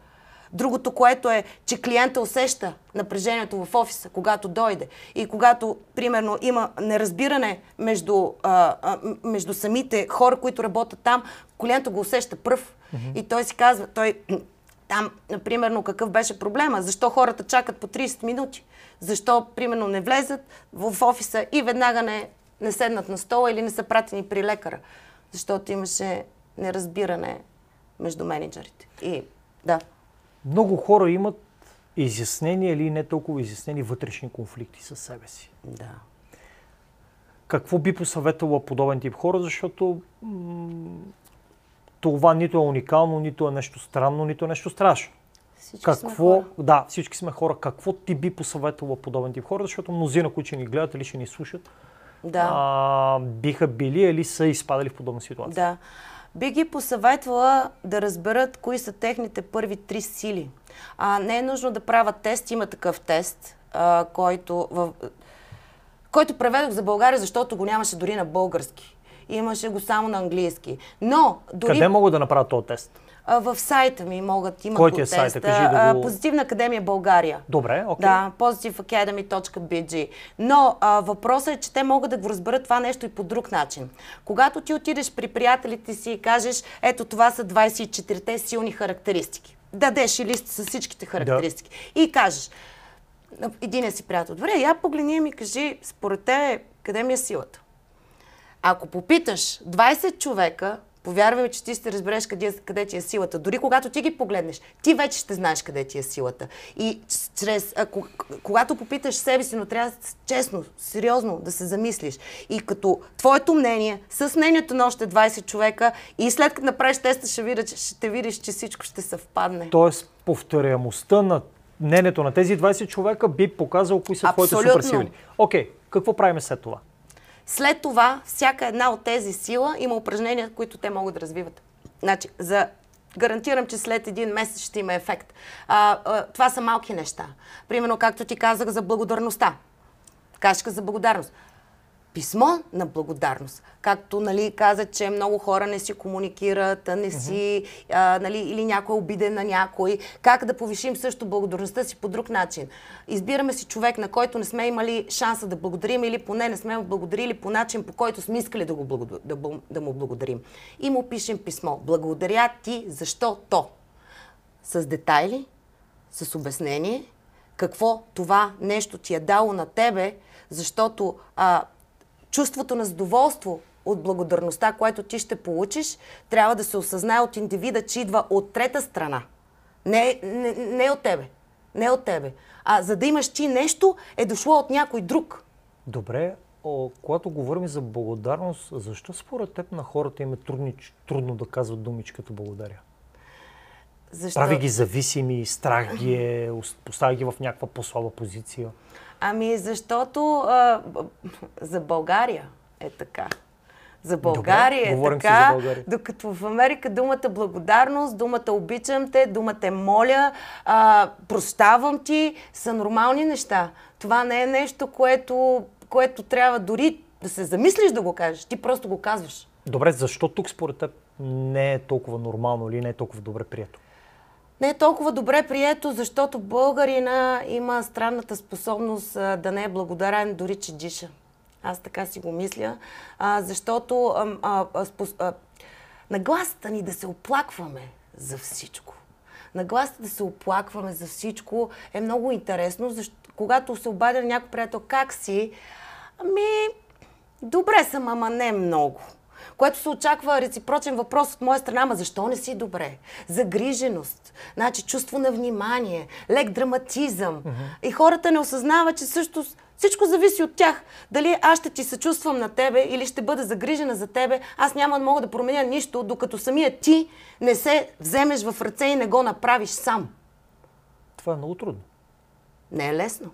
Другото, което е, че клиента усеща напрежението в офиса, когато дойде. И когато, примерно, има неразбиране между, а, а, между самите хора, които работят там, клиента го усеща пръв. Mm-hmm. И той си казва, той там, примерно, какъв беше проблема? Защо хората чакат по 30 минути? Защо, примерно, не влезат в офиса и веднага не, не седнат на стола или не са пратени при лекара? Защото имаше неразбиране между менеджерите. И да. Много хора имат изяснени или не толкова изяснени вътрешни конфликти със себе си. Да. Какво би посъветвала подобен тип хора, защото м- това нито е уникално, нито е нещо странно, нито е нещо страшно. Всички Какво, сме хора. да, всички сме хора. Какво ти би посъветвала подобен тип хора, защото мнозина, които ще ни гледат или ще ни слушат, Да. а, биха били или са изпадали в подобна ситуация. Да. Би ги посъветвала да разберат кои са техните първи три сили. А, не е нужно да правят тест, има такъв тест, а, който, в, който преведох за България, защото го нямаше дори на български. Имаше го само на английски. Но дори Къде мога да направя този тест? В сайта ми могат, има Кой го ти е сайта? Кажи да го- Позитивна академия България. Добре, окей. Да, positiveacademy.bg. Но а, въпросът е, че те могат да го разберат това нещо и по друг начин. Когато ти отидеш при приятелите си и кажеш, ето това са 24-те силни характеристики. Дадеш и лист с всичките характеристики. И кажеш, един си приятел, добре, я погледни и ми кажи, според те, къде ми е силата? Ако попиташ 20 човека, повярвай ми, че ти ще разбереш къде, къде ти е силата. Дори когато ти ги погледнеш, ти вече ще знаеш къде ти е силата. И чрез, а, ко- когато попиташ себе си, но трябва честно, сериозно да се замислиш. И като твоето мнение, с мнението на още 20 човека, и след като направиш теста, ще, видиш, ще видиш, че всичко ще съвпадне. Тоест, повторяемостта на мнението на тези 20 човека би показал кои са твоите Абсолютно. суперсили. Окей, какво правим след това? След това, всяка една от тези сила има упражнения, които те могат да развиват. Значи, за гарантирам, че след един месец ще има ефект. А, а, това са малки неща. Примерно, както ти казах за благодарността. Кашка за благодарност. Писмо на благодарност. Както нали, каза, че много хора не си комуникират, не си, а, нали, или някой е обиден на някой. Как да повишим също благодарността си по друг начин? Избираме си човек, на който не сме имали шанса да благодарим или поне не сме благодарили по начин, по който сме искали да, го да, да му благодарим. И му пишем писмо. Благодаря ти, защо то? С детайли, с обяснение, какво това нещо ти е дало на тебе, защото а, чувството на задоволство от благодарността, което ти ще получиш, трябва да се осъзнае от индивида, че идва от трета страна. Не, не, не от тебе. Не от тебе. А за да имаш ти нещо, е дошло от някой друг. Добре, о, когато говорим за благодарност, защо според теб на хората им е трудни, трудно да казват думички като благодаря? Защо? Прави ги зависими, страх ги е, ос- поставя ги в някаква по-слаба позиция. Ами защото а, за България е така. За България Добре, е така, за България. докато в Америка думата благодарност, думата обичам те, думата моля, а, прощавам ти са нормални неща. Това не е нещо, което, което трябва дори да се замислиш да го кажеш. Ти просто го казваш. Добре, защо тук според теб не е толкова нормално или не е толкова добре прието? Не е толкова добре прието, защото българина има странната способност да не е благодарен дори, че диша. Аз така си го мисля, а, защото а, а, спос, а, нагласата ни да се оплакваме за всичко. Нагласата да се оплакваме за всичко е много интересно, защото когато се обадя на някой приятел, как си? Ами, добре съм, ама не много. Което се очаква реципрочен въпрос от моя страна, ама защо не си добре? Загриженост, значи чувство на внимание, лек драматизъм. И хората не осъзнават, че също всичко зависи от тях. Дали аз ще ти съчувствам на тебе или ще бъда загрижена за тебе, аз няма да мога да променя нищо, докато самия ти не се вземеш в ръце и не го направиш сам. Това е много трудно. Не е лесно.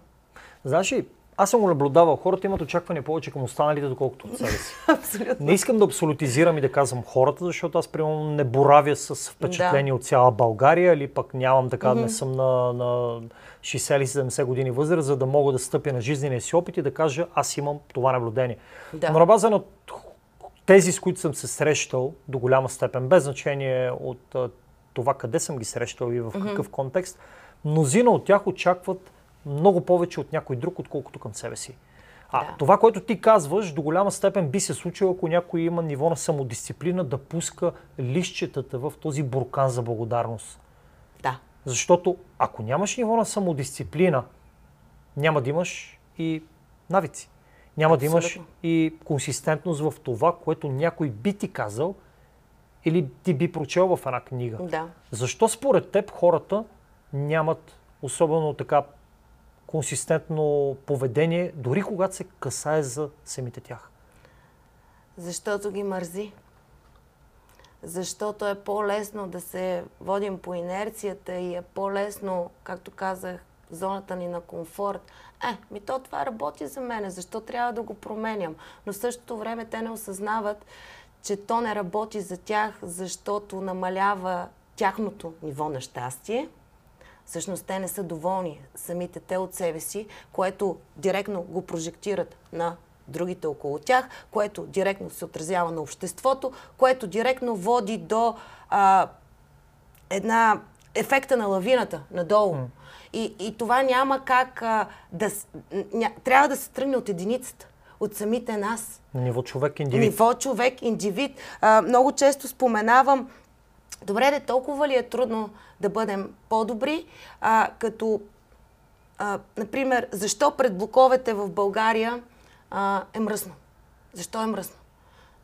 Знаеш ли, аз съм го наблюдавал. Хората имат очаквания повече към останалите, доколкото от себе си. *laughs* Абсолютно. Не искам да абсолютизирам и да казвам хората, защото аз примерно не боравя с впечатление Да. от цяла България или пък нямам така, не съм на, на 60 или 70 години възраст, за да мога да стъпя на жизнения си опит и да кажа аз имам това наблюдение. Да. Но на база на тези, с които съм се срещал до голяма степен, без значение от това къде съм ги срещал и в какъв контекст, мнозина от тях очакват много повече от някой друг, отколкото към себе си. А Да. това, което ти казваш, до голяма степен би се случило, ако някой има ниво на самодисциплина да пуска лищетата в този буркан за благодарност. Да. Защото ако нямаш ниво на самодисциплина, няма да имаш и навици. Няма да имаш Абсолютно. и консистентност в това, което някой би ти казал или ти би прочел в една книга. Да. Защо според теб хората нямат особено така консистентно поведение, дори когато се касае за самите тях? Защото ги мързи. Защото е по-лесно да се водим по инерцията и е по-лесно, както казах, зоната ни на комфорт. Е, ми то това работи за мене, защо трябва да го променям? Но в същото време те не осъзнават, че то не работи за тях, защото намалява тяхното ниво на щастие. Всъщност те не са доволни самите те от себе си, което директно го прожектират на другите около тях, което директно се отразява на обществото, което директно води до а, една ефекта на лавината надолу. И, и това няма как а, да... Ня, трябва да се тръгне от единицата, от самите нас. Ниво човек, индивид. Ниво човек, индивид. А, много често споменавам, добре, де толкова ли е трудно да бъдем по-добри, а, като, а, например, защо пред блоковете в България а, е мръсно? Защо е мръсно?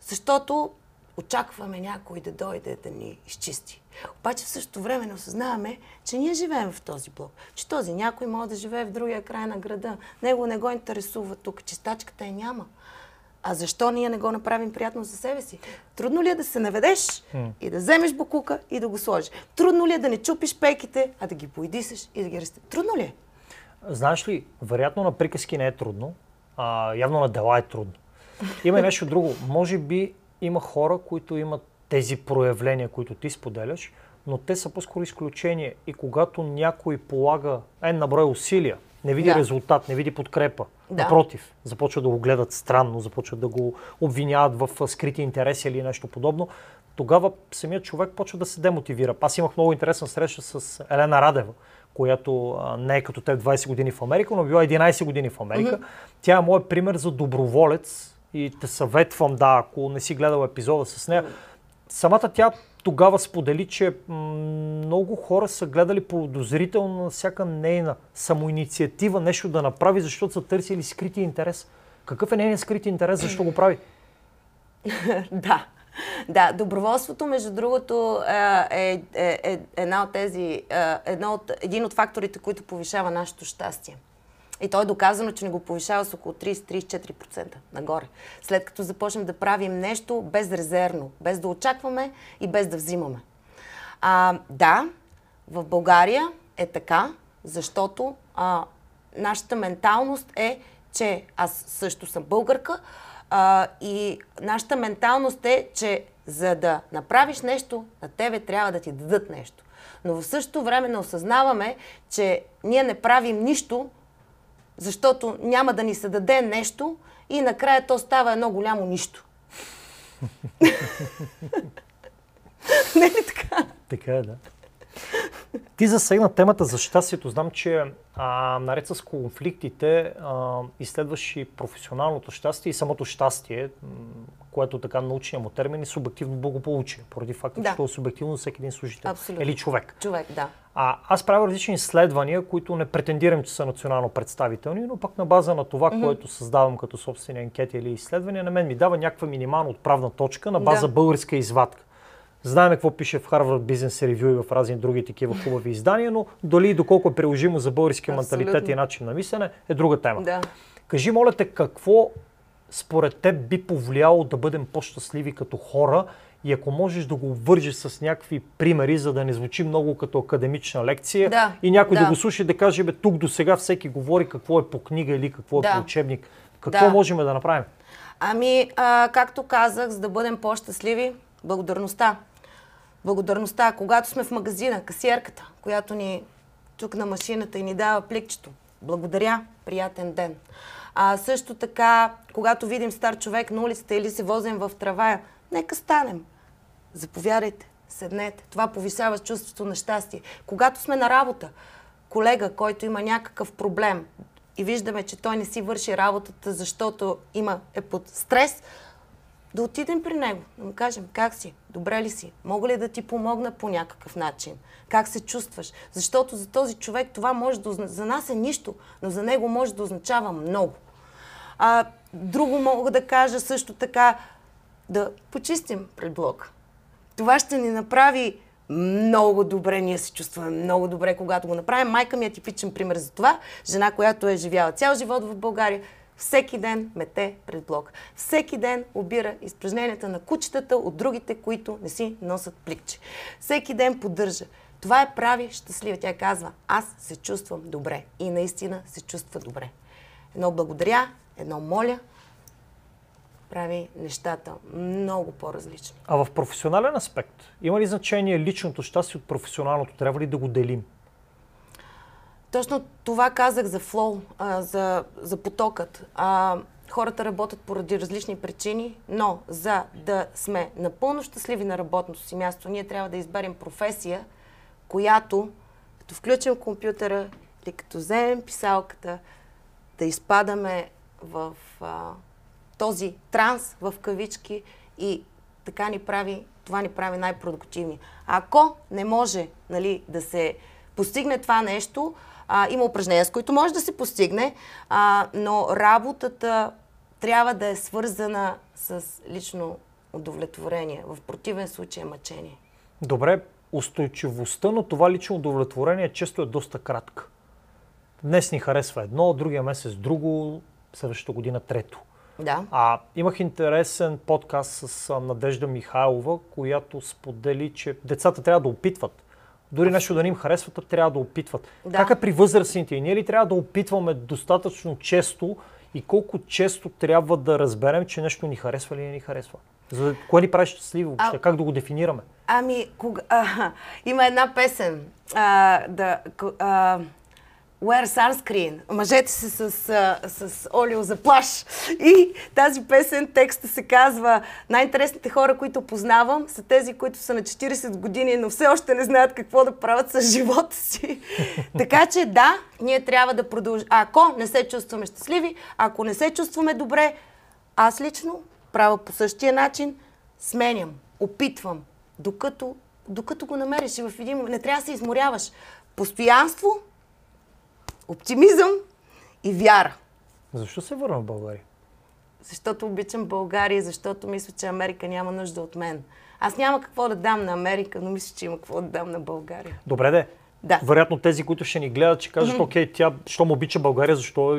Защото очакваме някой да дойде да ни изчисти. Обаче в същото време не осъзнаваме, че ние живеем в този блок. Че този някой може да живее в другия край на града. Него не го интересува тук. Чистачката я няма. А защо ние не го направим приятно за себе си? Трудно ли е да се наведеш и да вземеш букука и да го сложиш? Трудно ли е да не чупиш пейките, а да ги поедисаш и да ги расте? Трудно ли е? Знаеш ли, вероятно на приказки не е трудно, а явно на дела е трудно. Има и нещо друго. Може би има хора, които имат тези проявления, които ти споделяш, но те са по-скоро изключение. И когато някой полага е на брой усилия, не види Да. резултат, не види подкрепа, Да. напротив, започва да го гледат странно, започват да го обвиняват в скрити интереси или нещо подобно, тогава самият човек почва да се демотивира. Аз имах много интересна среща с Елена Радева, която не е като теб 20 години в Америка, но била 11 години в Америка. Тя е моят пример за доброволец и те съветвам, да, ако не си гледал епизода с нея. Самата тя тогава сподели, че много хора са гледали подозрително на всяка нейна самоинициатива нещо да направи, защото са търсили скрити интерес. Какъв е нейният скрит интерес, защо го прави? *laughs* да. Да, доброволството, между другото, е, е, е една от тези, е, едно от, един от факторите, които повишава нашето щастие. И то е доказано, че не го повишава с около 30-34% нагоре. След като започнем да правим нещо безрезервно, без да очакваме и без да взимаме. А, да, в България е така, защото а, нашата менталност е, че аз също съм българка а, и нашата менталност е, че за да направиш нещо, на тебе трябва да ти дадат нещо. Но в същото време не осъзнаваме, че ние не правим нищо, защото няма да ни се даде нещо и накрая то става едно голямо нищо. *laughs* не е ли така? Така е, да. Ти засегна темата за щастието. Знам, че а, наред с конфликтите а, изследваш и професионалното щастие и самото щастие, което така научния му термин е субективно благополучие, поради факта, Да. че то е субективно за всеки един служител Абсолютно. или човек. Човек, да. А, аз правя различни изследвания, които не претендирам, че са национално представителни, но пък на база на това, mm-hmm. което създавам като собствени анкети или изследвания, на мен ми дава някаква минимална отправна точка на база Да. българска извадка. Знаем какво пише в Harvard Business Review и в разни други такива хубави издания, но дали и доколко е приложимо за българския менталитет и начин на мислене е друга тема. Да. Кажи, моля те, какво според теб би повлияло да бъдем по-щастливи като хора и ако можеш да го вържиш с някакви примери, за да не звучи много като академична лекция Да, и някой да. да. го слуша и да каже, бе, тук до сега всеки говори какво е по книга или какво е Да. по учебник. Какво Да. можем да направим? Ами, а, както казах, за да бъдем по-щастливи, благодарността. Благодарността. Когато сме в магазина, касиерката, която ни тук на машината и ни дава пликчето. Благодаря, приятен ден. А също така, когато видим стар човек на улицата или се возим в травая, нека станем. Заповядайте, седнете. Това повисява чувството на щастие. Когато сме на работа, колега, който има някакъв проблем и виждаме, че той не си върши работата, защото има, е под стрес, да отидем при него, да му кажем как си, добре ли си, мога ли да ти помогна по някакъв начин, как се чувстваш. Защото за този човек това може да за нас е нищо, но за него може да означава много. А, друго мога да кажа също така, да почистим пред блока. Това ще ни направи много добре. Ние се чувстваме много добре, когато го направим. Майка ми е типичен пример за това. Жена, която е живяла цял живот в България, всеки ден мете пред блок. Всеки ден обира изпражненията на кучетата от другите, които не си носят пликче. Всеки ден поддържа. Това е прави щастлива. Тя казва, аз се чувствам добре. И наистина се чувства добре. Едно благодаря, едно моля, прави нещата много по-различни. А в професионален аспект, има ли значение личното щастие от професионалното? Трябва ли да го делим? Точно това казах за флоу, за, за потокът. А, хората работят поради различни причини, но за да сме напълно щастливи на работното си място, ние трябва да изберем професия, която, като включим компютъра или като вземем писалката, да изпадаме в а, този транс в кавички и така ни прави, това ни прави най-продуктивни. Ако не може нали, да се постигне това нещо, а, има упражнения, с които може да се постигне, а, но работата трябва да е свързана с лично удовлетворение. В противен случай е мъчение. Добре, устойчивостта, но това лично удовлетворение често е доста кратка. Днес ни харесва едно, другия месец друго, следващата година трето. Да. А имах интересен подкаст с Надежда Михайлова, която сподели, че децата трябва да опитват. Дори нещо да не им харесват, а трябва да опитват. Да. Как е при възрастните? И ние ли трябва да опитваме достатъчно често и колко често трябва да разберем, че нещо ни харесва или не ни харесва? За кое ни прави щастливи въобще? А- Как да го дефинираме? Ами, кога, а, *laughs* има една песен. А, да, а, Wear sunscreen. Мъжете се с, а, с олио за плаш. И тази песен, текста се казва най-интересните хора, които познавам, са тези, които са на 40 години, но все още не знаят какво да правят с живота си. *laughs* така че да, ние трябва да продължим. Ако не се чувстваме щастливи, ако не се чувстваме добре, аз лично правя по същия начин, сменям, опитвам, докато, докато го намериш и в един. Не трябва да се изморяваш. Постоянство, оптимизъм и вяра. Защо се върна в България? Защото обичам България, защото мисля, че Америка няма нужда от мен. Аз няма какво да дам на Америка, но мисля, че има какво да дам на България. Добре де. Да. Вероятно тези, които ще ни гледат, ще кажат, окей, тя, щом обича България, защо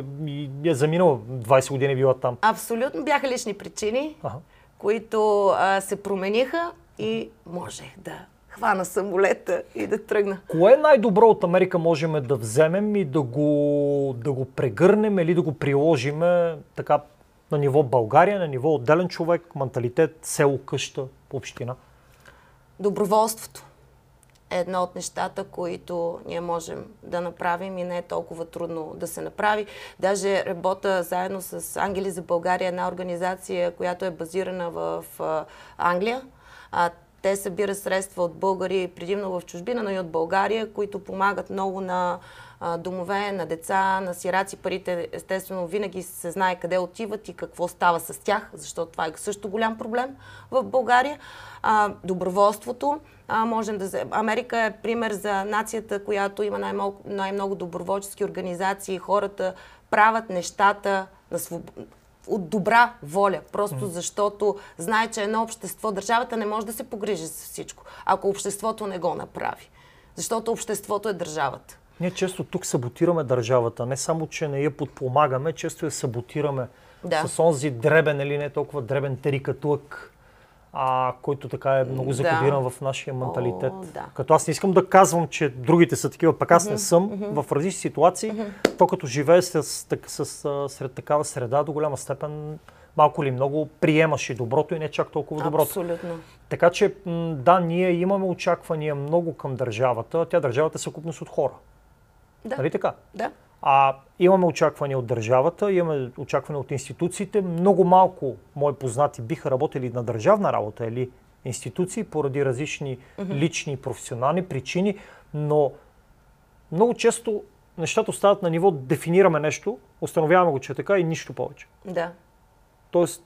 е заминала 20 години била там? Абсолютно бяха лични причини, Ага. които а, се промениха и можех да хвана самолета и да тръгна. Кое най-добро от Америка можем да вземем и да го, да го прегърнем или да го приложим така на ниво България, на ниво отделен човек, менталитет, село, къща, община? Доброволството е едно от нещата, които ние можем да направим и не е толкова трудно да се направи. Даже работя заедно с Ангели за България, една организация, която е базирана в Англия. Те събират средства от българи, предимно в чужбина, но и от България, които помагат много на домове, на деца, на сираци. Парите, естествено, винаги се знае къде отиват и какво става с тях, защото това е също голям проблем в България. А, доброволството. А, можем да... Америка е пример за нацията, която има най-много, най-много доброволчески организации. Хората правят нещата на своб... от добра воля, просто защото знае, че едно общество, държавата не може да се погрижи за всичко, ако обществото не го направи. Защото обществото е държавата. Ние често тук саботираме държавата. Не само, че не я подпомагаме, често я саботираме Да. с онзи дребен или не толкова дребен терикатлък а, който така е много Да. закодиран в нашия менталитет. О, да. Като аз не искам да казвам, че другите са такива, пък аз не съм в различни ситуации, то като живее с, с, а, сред такава среда, до голяма степен малко или много приемаш и доброто и не чак толкова доброто. Абсолютно. Така че, да, ние имаме очаквания много към държавата. Тя държавата е съкупност от хора. Да. Нали така? Да. А имаме очаквания от държавата, имаме очаквания от институциите. Много малко мои познати биха работили на държавна работа или институции поради различни лични и професионални причини, но много често нещата остават на ниво дефинираме нещо, установяваме го, че е така и нищо повече. Да. Тоест,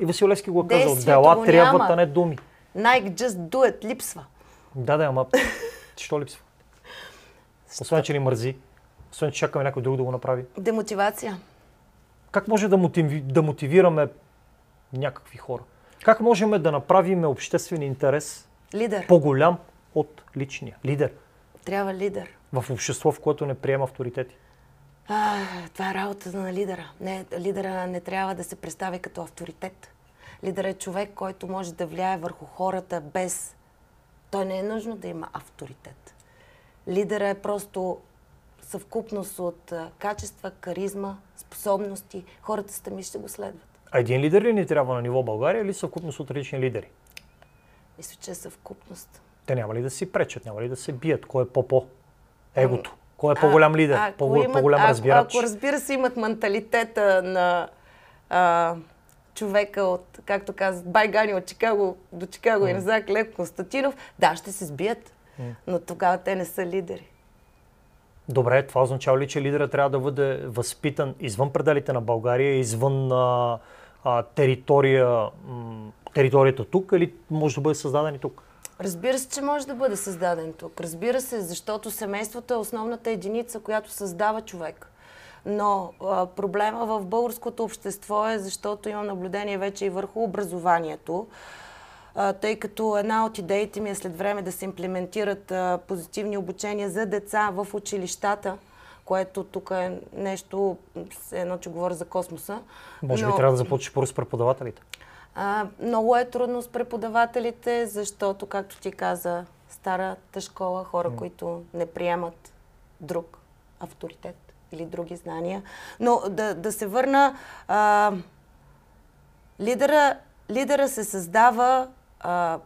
и Васил Левски го е казал, дела трябват, а не думи. Nike just do it липсва. Да, да, ама *laughs* що липсва? *laughs* Освен, че ни мързи, освен, че чакаме някой друг да го направи. Демотивация. Как може да, мотиви, да мотивираме някакви хора? Как можем да направим обществен интерес Лидер. по-голям от личния? Лидер Трябва лидер. в общество, в което не приема авторитети. А, това е работата на лидера. Не, лидера не трябва да се представи като авторитет. Лидер е човек, който може да влияе върху хората без... Той не е нужно да има авторитет. Лидера е просто съвкупност от а, качества, каризма, способности. Хората сами ще го следват. А един лидер ли ни трябва на ниво България или съвкупност от различни лидери? Мисля, че е съвкупност. Те няма ли да си пречат, няма ли да се бият? Кой е по-по? Егото. Кой е по-голям лидер? ако По- имат- по-голям ако- разбирач? Ако разбира се имат менталитета на а, човека от, както казват, Байгани от Чикаго до Чикаго и назад, Лев Константинов, да, ще се сбият. Но тогава те не са лидери. Добре, това означава ли, че лидера трябва да бъде възпитан извън пределите на България, извън а, а, територия, м, територията тук или може да бъде създаден и тук? Разбира се, че може да бъде създаден тук. Разбира се, защото семейството е основната единица, която създава човек. Но а, проблема в българското общество е, защото имам наблюдение вече и върху образованието, тъй като една от идеите ми е след време да се имплементират позитивни обучения за деца в училищата, което тук е нещо, едно, че говоря за космоса. Може би но- трябва да започнеш първо с преподавателите. а, много е трудно с преподавателите, защото, както ти каза, старата школа, хора, които не приемат друг авторитет или други знания. Но да, да се върна, а, лидера, лидера се създава а,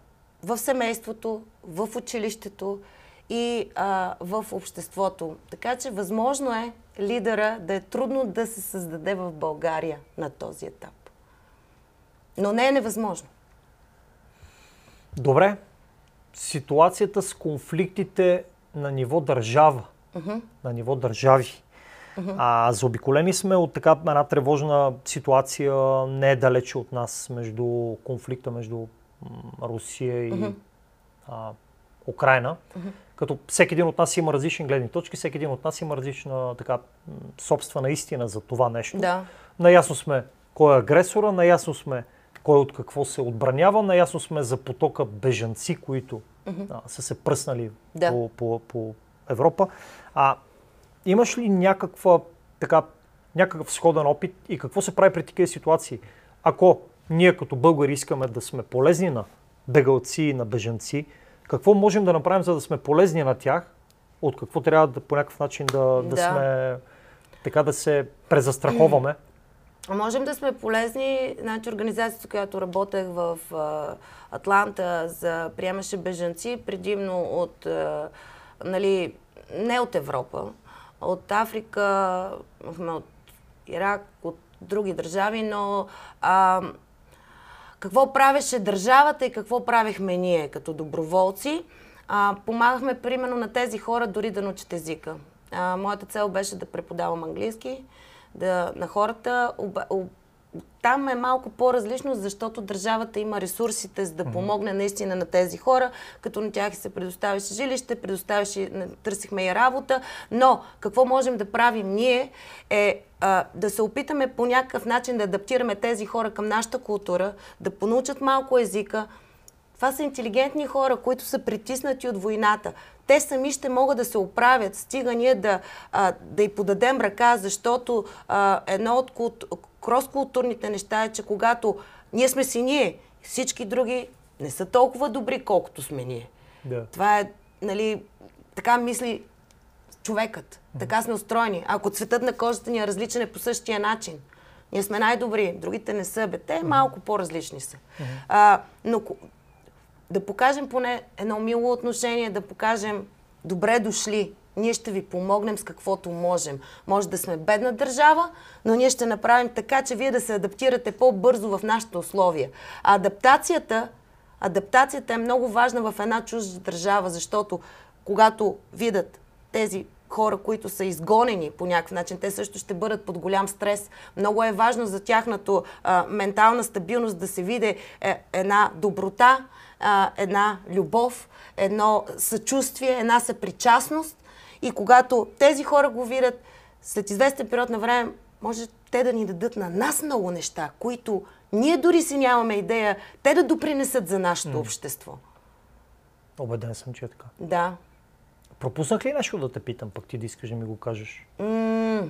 в семейството, в училището и а, в обществото. Така че възможно е лидера да е трудно да се създаде в България на този етап. Но не е невъзможно. Добре, ситуацията с конфликтите на ниво държава, на ниво държави. А, заобиколени сме от така една тревожна ситуация не е далече от нас между конфликта между Русия и а, Украина. Като всеки един от нас има различни гледни точки, всеки един от нас има различна така, собствена истина за това нещо. Да. Наясно сме кой е агресора, наясно сме кой от какво се отбранява, наясно сме за потока бежанци, които а, са се пръснали Да. по, по, по Европа. А имаш ли някаква, така, някакъв сходен опит и какво се прави при такива ситуации? Ако ние като българи искаме да сме полезни на бегалци и на бежанци, какво можем да направим, за да сме полезни на тях? От какво трябва да, по някакъв начин да, да, Да. сме, така да се презастраховаме? *clears throat* Можем да сме полезни. Значи организацията, която работех в а, Атланта, за приемаше бежанци, предимно от, а, нали, не от Европа, от Африка, от Ирак, от други държави, но а, какво правеше държавата и какво правихме ние като доброволци. А, помагахме примерно на тези хора дори да научат езика. А, моята цел беше да преподавам английски да, на хората. Оба, об, там е малко по-различно, защото държавата има ресурсите за да помогне наистина на тези хора, като на тях се предоставяше жилище, предоставяше, търсихме и работа, но какво можем да правим ние е а, да се опитаме по някакъв начин да адаптираме тези хора към нашата култура, да понаучат малко езика, това са интелигентни хора, които са притиснати от войната. Те сами ще могат да се оправят, стига ние да, а, да й подадем ръка, защото а, едно от. Крос-културните неща е, че когато ние сме си ние Всички други не са толкова добри, колкото сме ние. Да. Това е, нали, така мисли човекът. Така сме устроени. Ако цветът на кожата ни е различен е по същия начин. Ние сме най-добри, другите не са. Бе, те малко по-различни са. А, но да покажем поне едно мило отношение, да покажем добре дошли. Ние ще ви помогнем с каквото можем. Може да сме бедна държава, но ние ще направим така, че вие да се адаптирате по-бързо в нашите условия. А адаптацията, адаптацията е много важна в една чужда държава, защото когато видят тези хора, които са изгонени по някакъв начин, те също ще бъдат под голям стрес. Много е важно за тяхната ментална стабилност да се види е, една доброта, а, една любов, едно съчувствие, една съпричастност. И когато тези хора го видят, след известен период на време, може те да ни дадат на нас много неща, които ние дори си нямаме идея, те да допринесат за нашето общество. Обеден съм, че е така. Да. Пропуснах ли нещо да те питам, пък ти да искаш да ми го кажеш? М,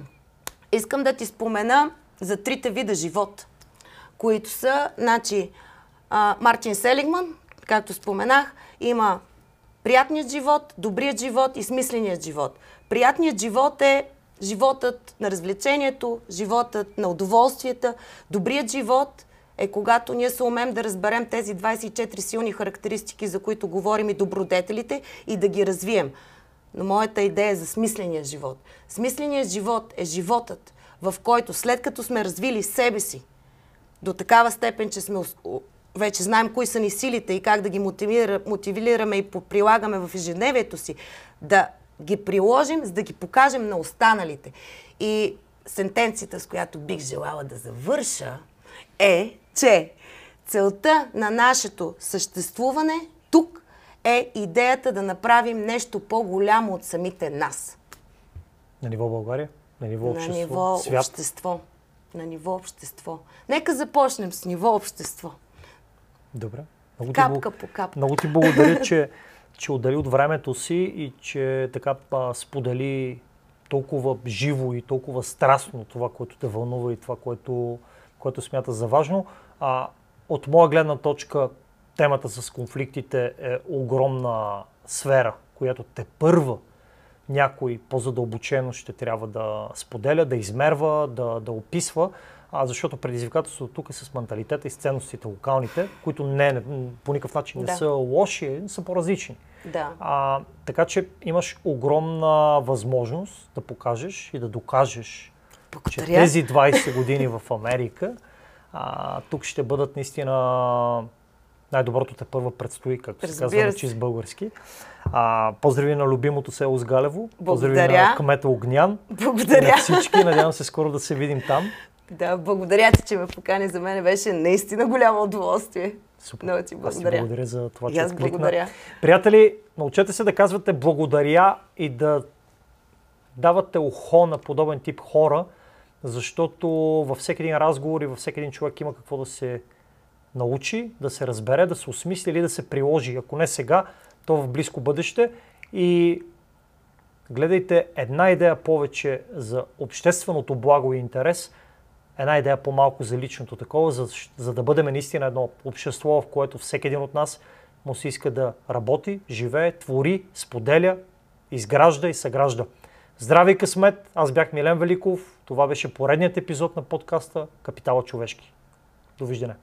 Искам да ти спомена за трите вида живот, които са, значи, а, Мартин Селигман, както споменах, има приятният живот, добрият живот и смисленият живот. Приятният живот е животът на развлечението, животът на удоволствията. Добрият живот е когато ние се умеем да разберем тези 24 силни характеристики, за които говорим и добродетелите, и да ги развием. Но моята идея е за смисления живот. Смисленият живот е животът, в който след като сме развили себе си до такава степен, че сме вече знаем кои са ни силите и как да ги мотивира, мотивираме и прилагаме в ежедневието си, да ги приложим, за да ги покажем на останалите. И сентенцията, с която бих желала да завърша, е, че целта на нашето съществуване тук е идеята да направим нещо по-голямо от самите нас. На ниво България? На ниво общество? На ниво свят? общество. На ниво общество. Нека започнем с ниво общество. Добре. Много ти, Капка бл- по капка. много ти благодаря, че, че отдели от времето си и че така а, сподели толкова живо и толкова страстно това, което те вълнува и това, което, което смята за важно. А, от моя гледна точка, темата с конфликтите е огромна сфера, която те първа някой по-задълбочено ще трябва да споделя, да измерва, да, да описва, а, защото предизвикателството тук е с менталитета и с ценностите локалните, които не, не, по никакъв начин не Да. са лоши, са по-различни. Да. А, така че имаш огромна възможност да покажеш и да докажеш, че Благодаря. тези 20 години в Америка а, тук ще бъдат наистина най-доброто те първа предстои, както се казва се. чист български. А, поздрави на любимото село Сгалево. Поздрави Благодаря. на кмета Огнян. И Благодаря. на всички. Надявам се скоро да се видим там. Да, благодаря ти, че ме покани. За мен беше наистина голямо удоволствие. Супер. Много ти Аз ти благодаря. благодаря за това, че аз благодаря. Приятели, научете се да казвате благодаря и да давате ухо на подобен тип хора, защото във всеки един разговор и във всеки един човек има какво да се научи, да се разбере, да се осмисли или да се приложи. Ако не сега, то в близко бъдеще. И гледайте една идея повече за общественото благо и интерес, една идея по-малко за личното такова, за, за да бъдем наистина едно общество, в което всеки един от нас му се иска да работи, живее, твори, споделя, изгражда и съгражда. Здравей късмет! Аз бях Милен Великов. Това беше поредният епизод на подкаста Капитала човешки. Довиждане!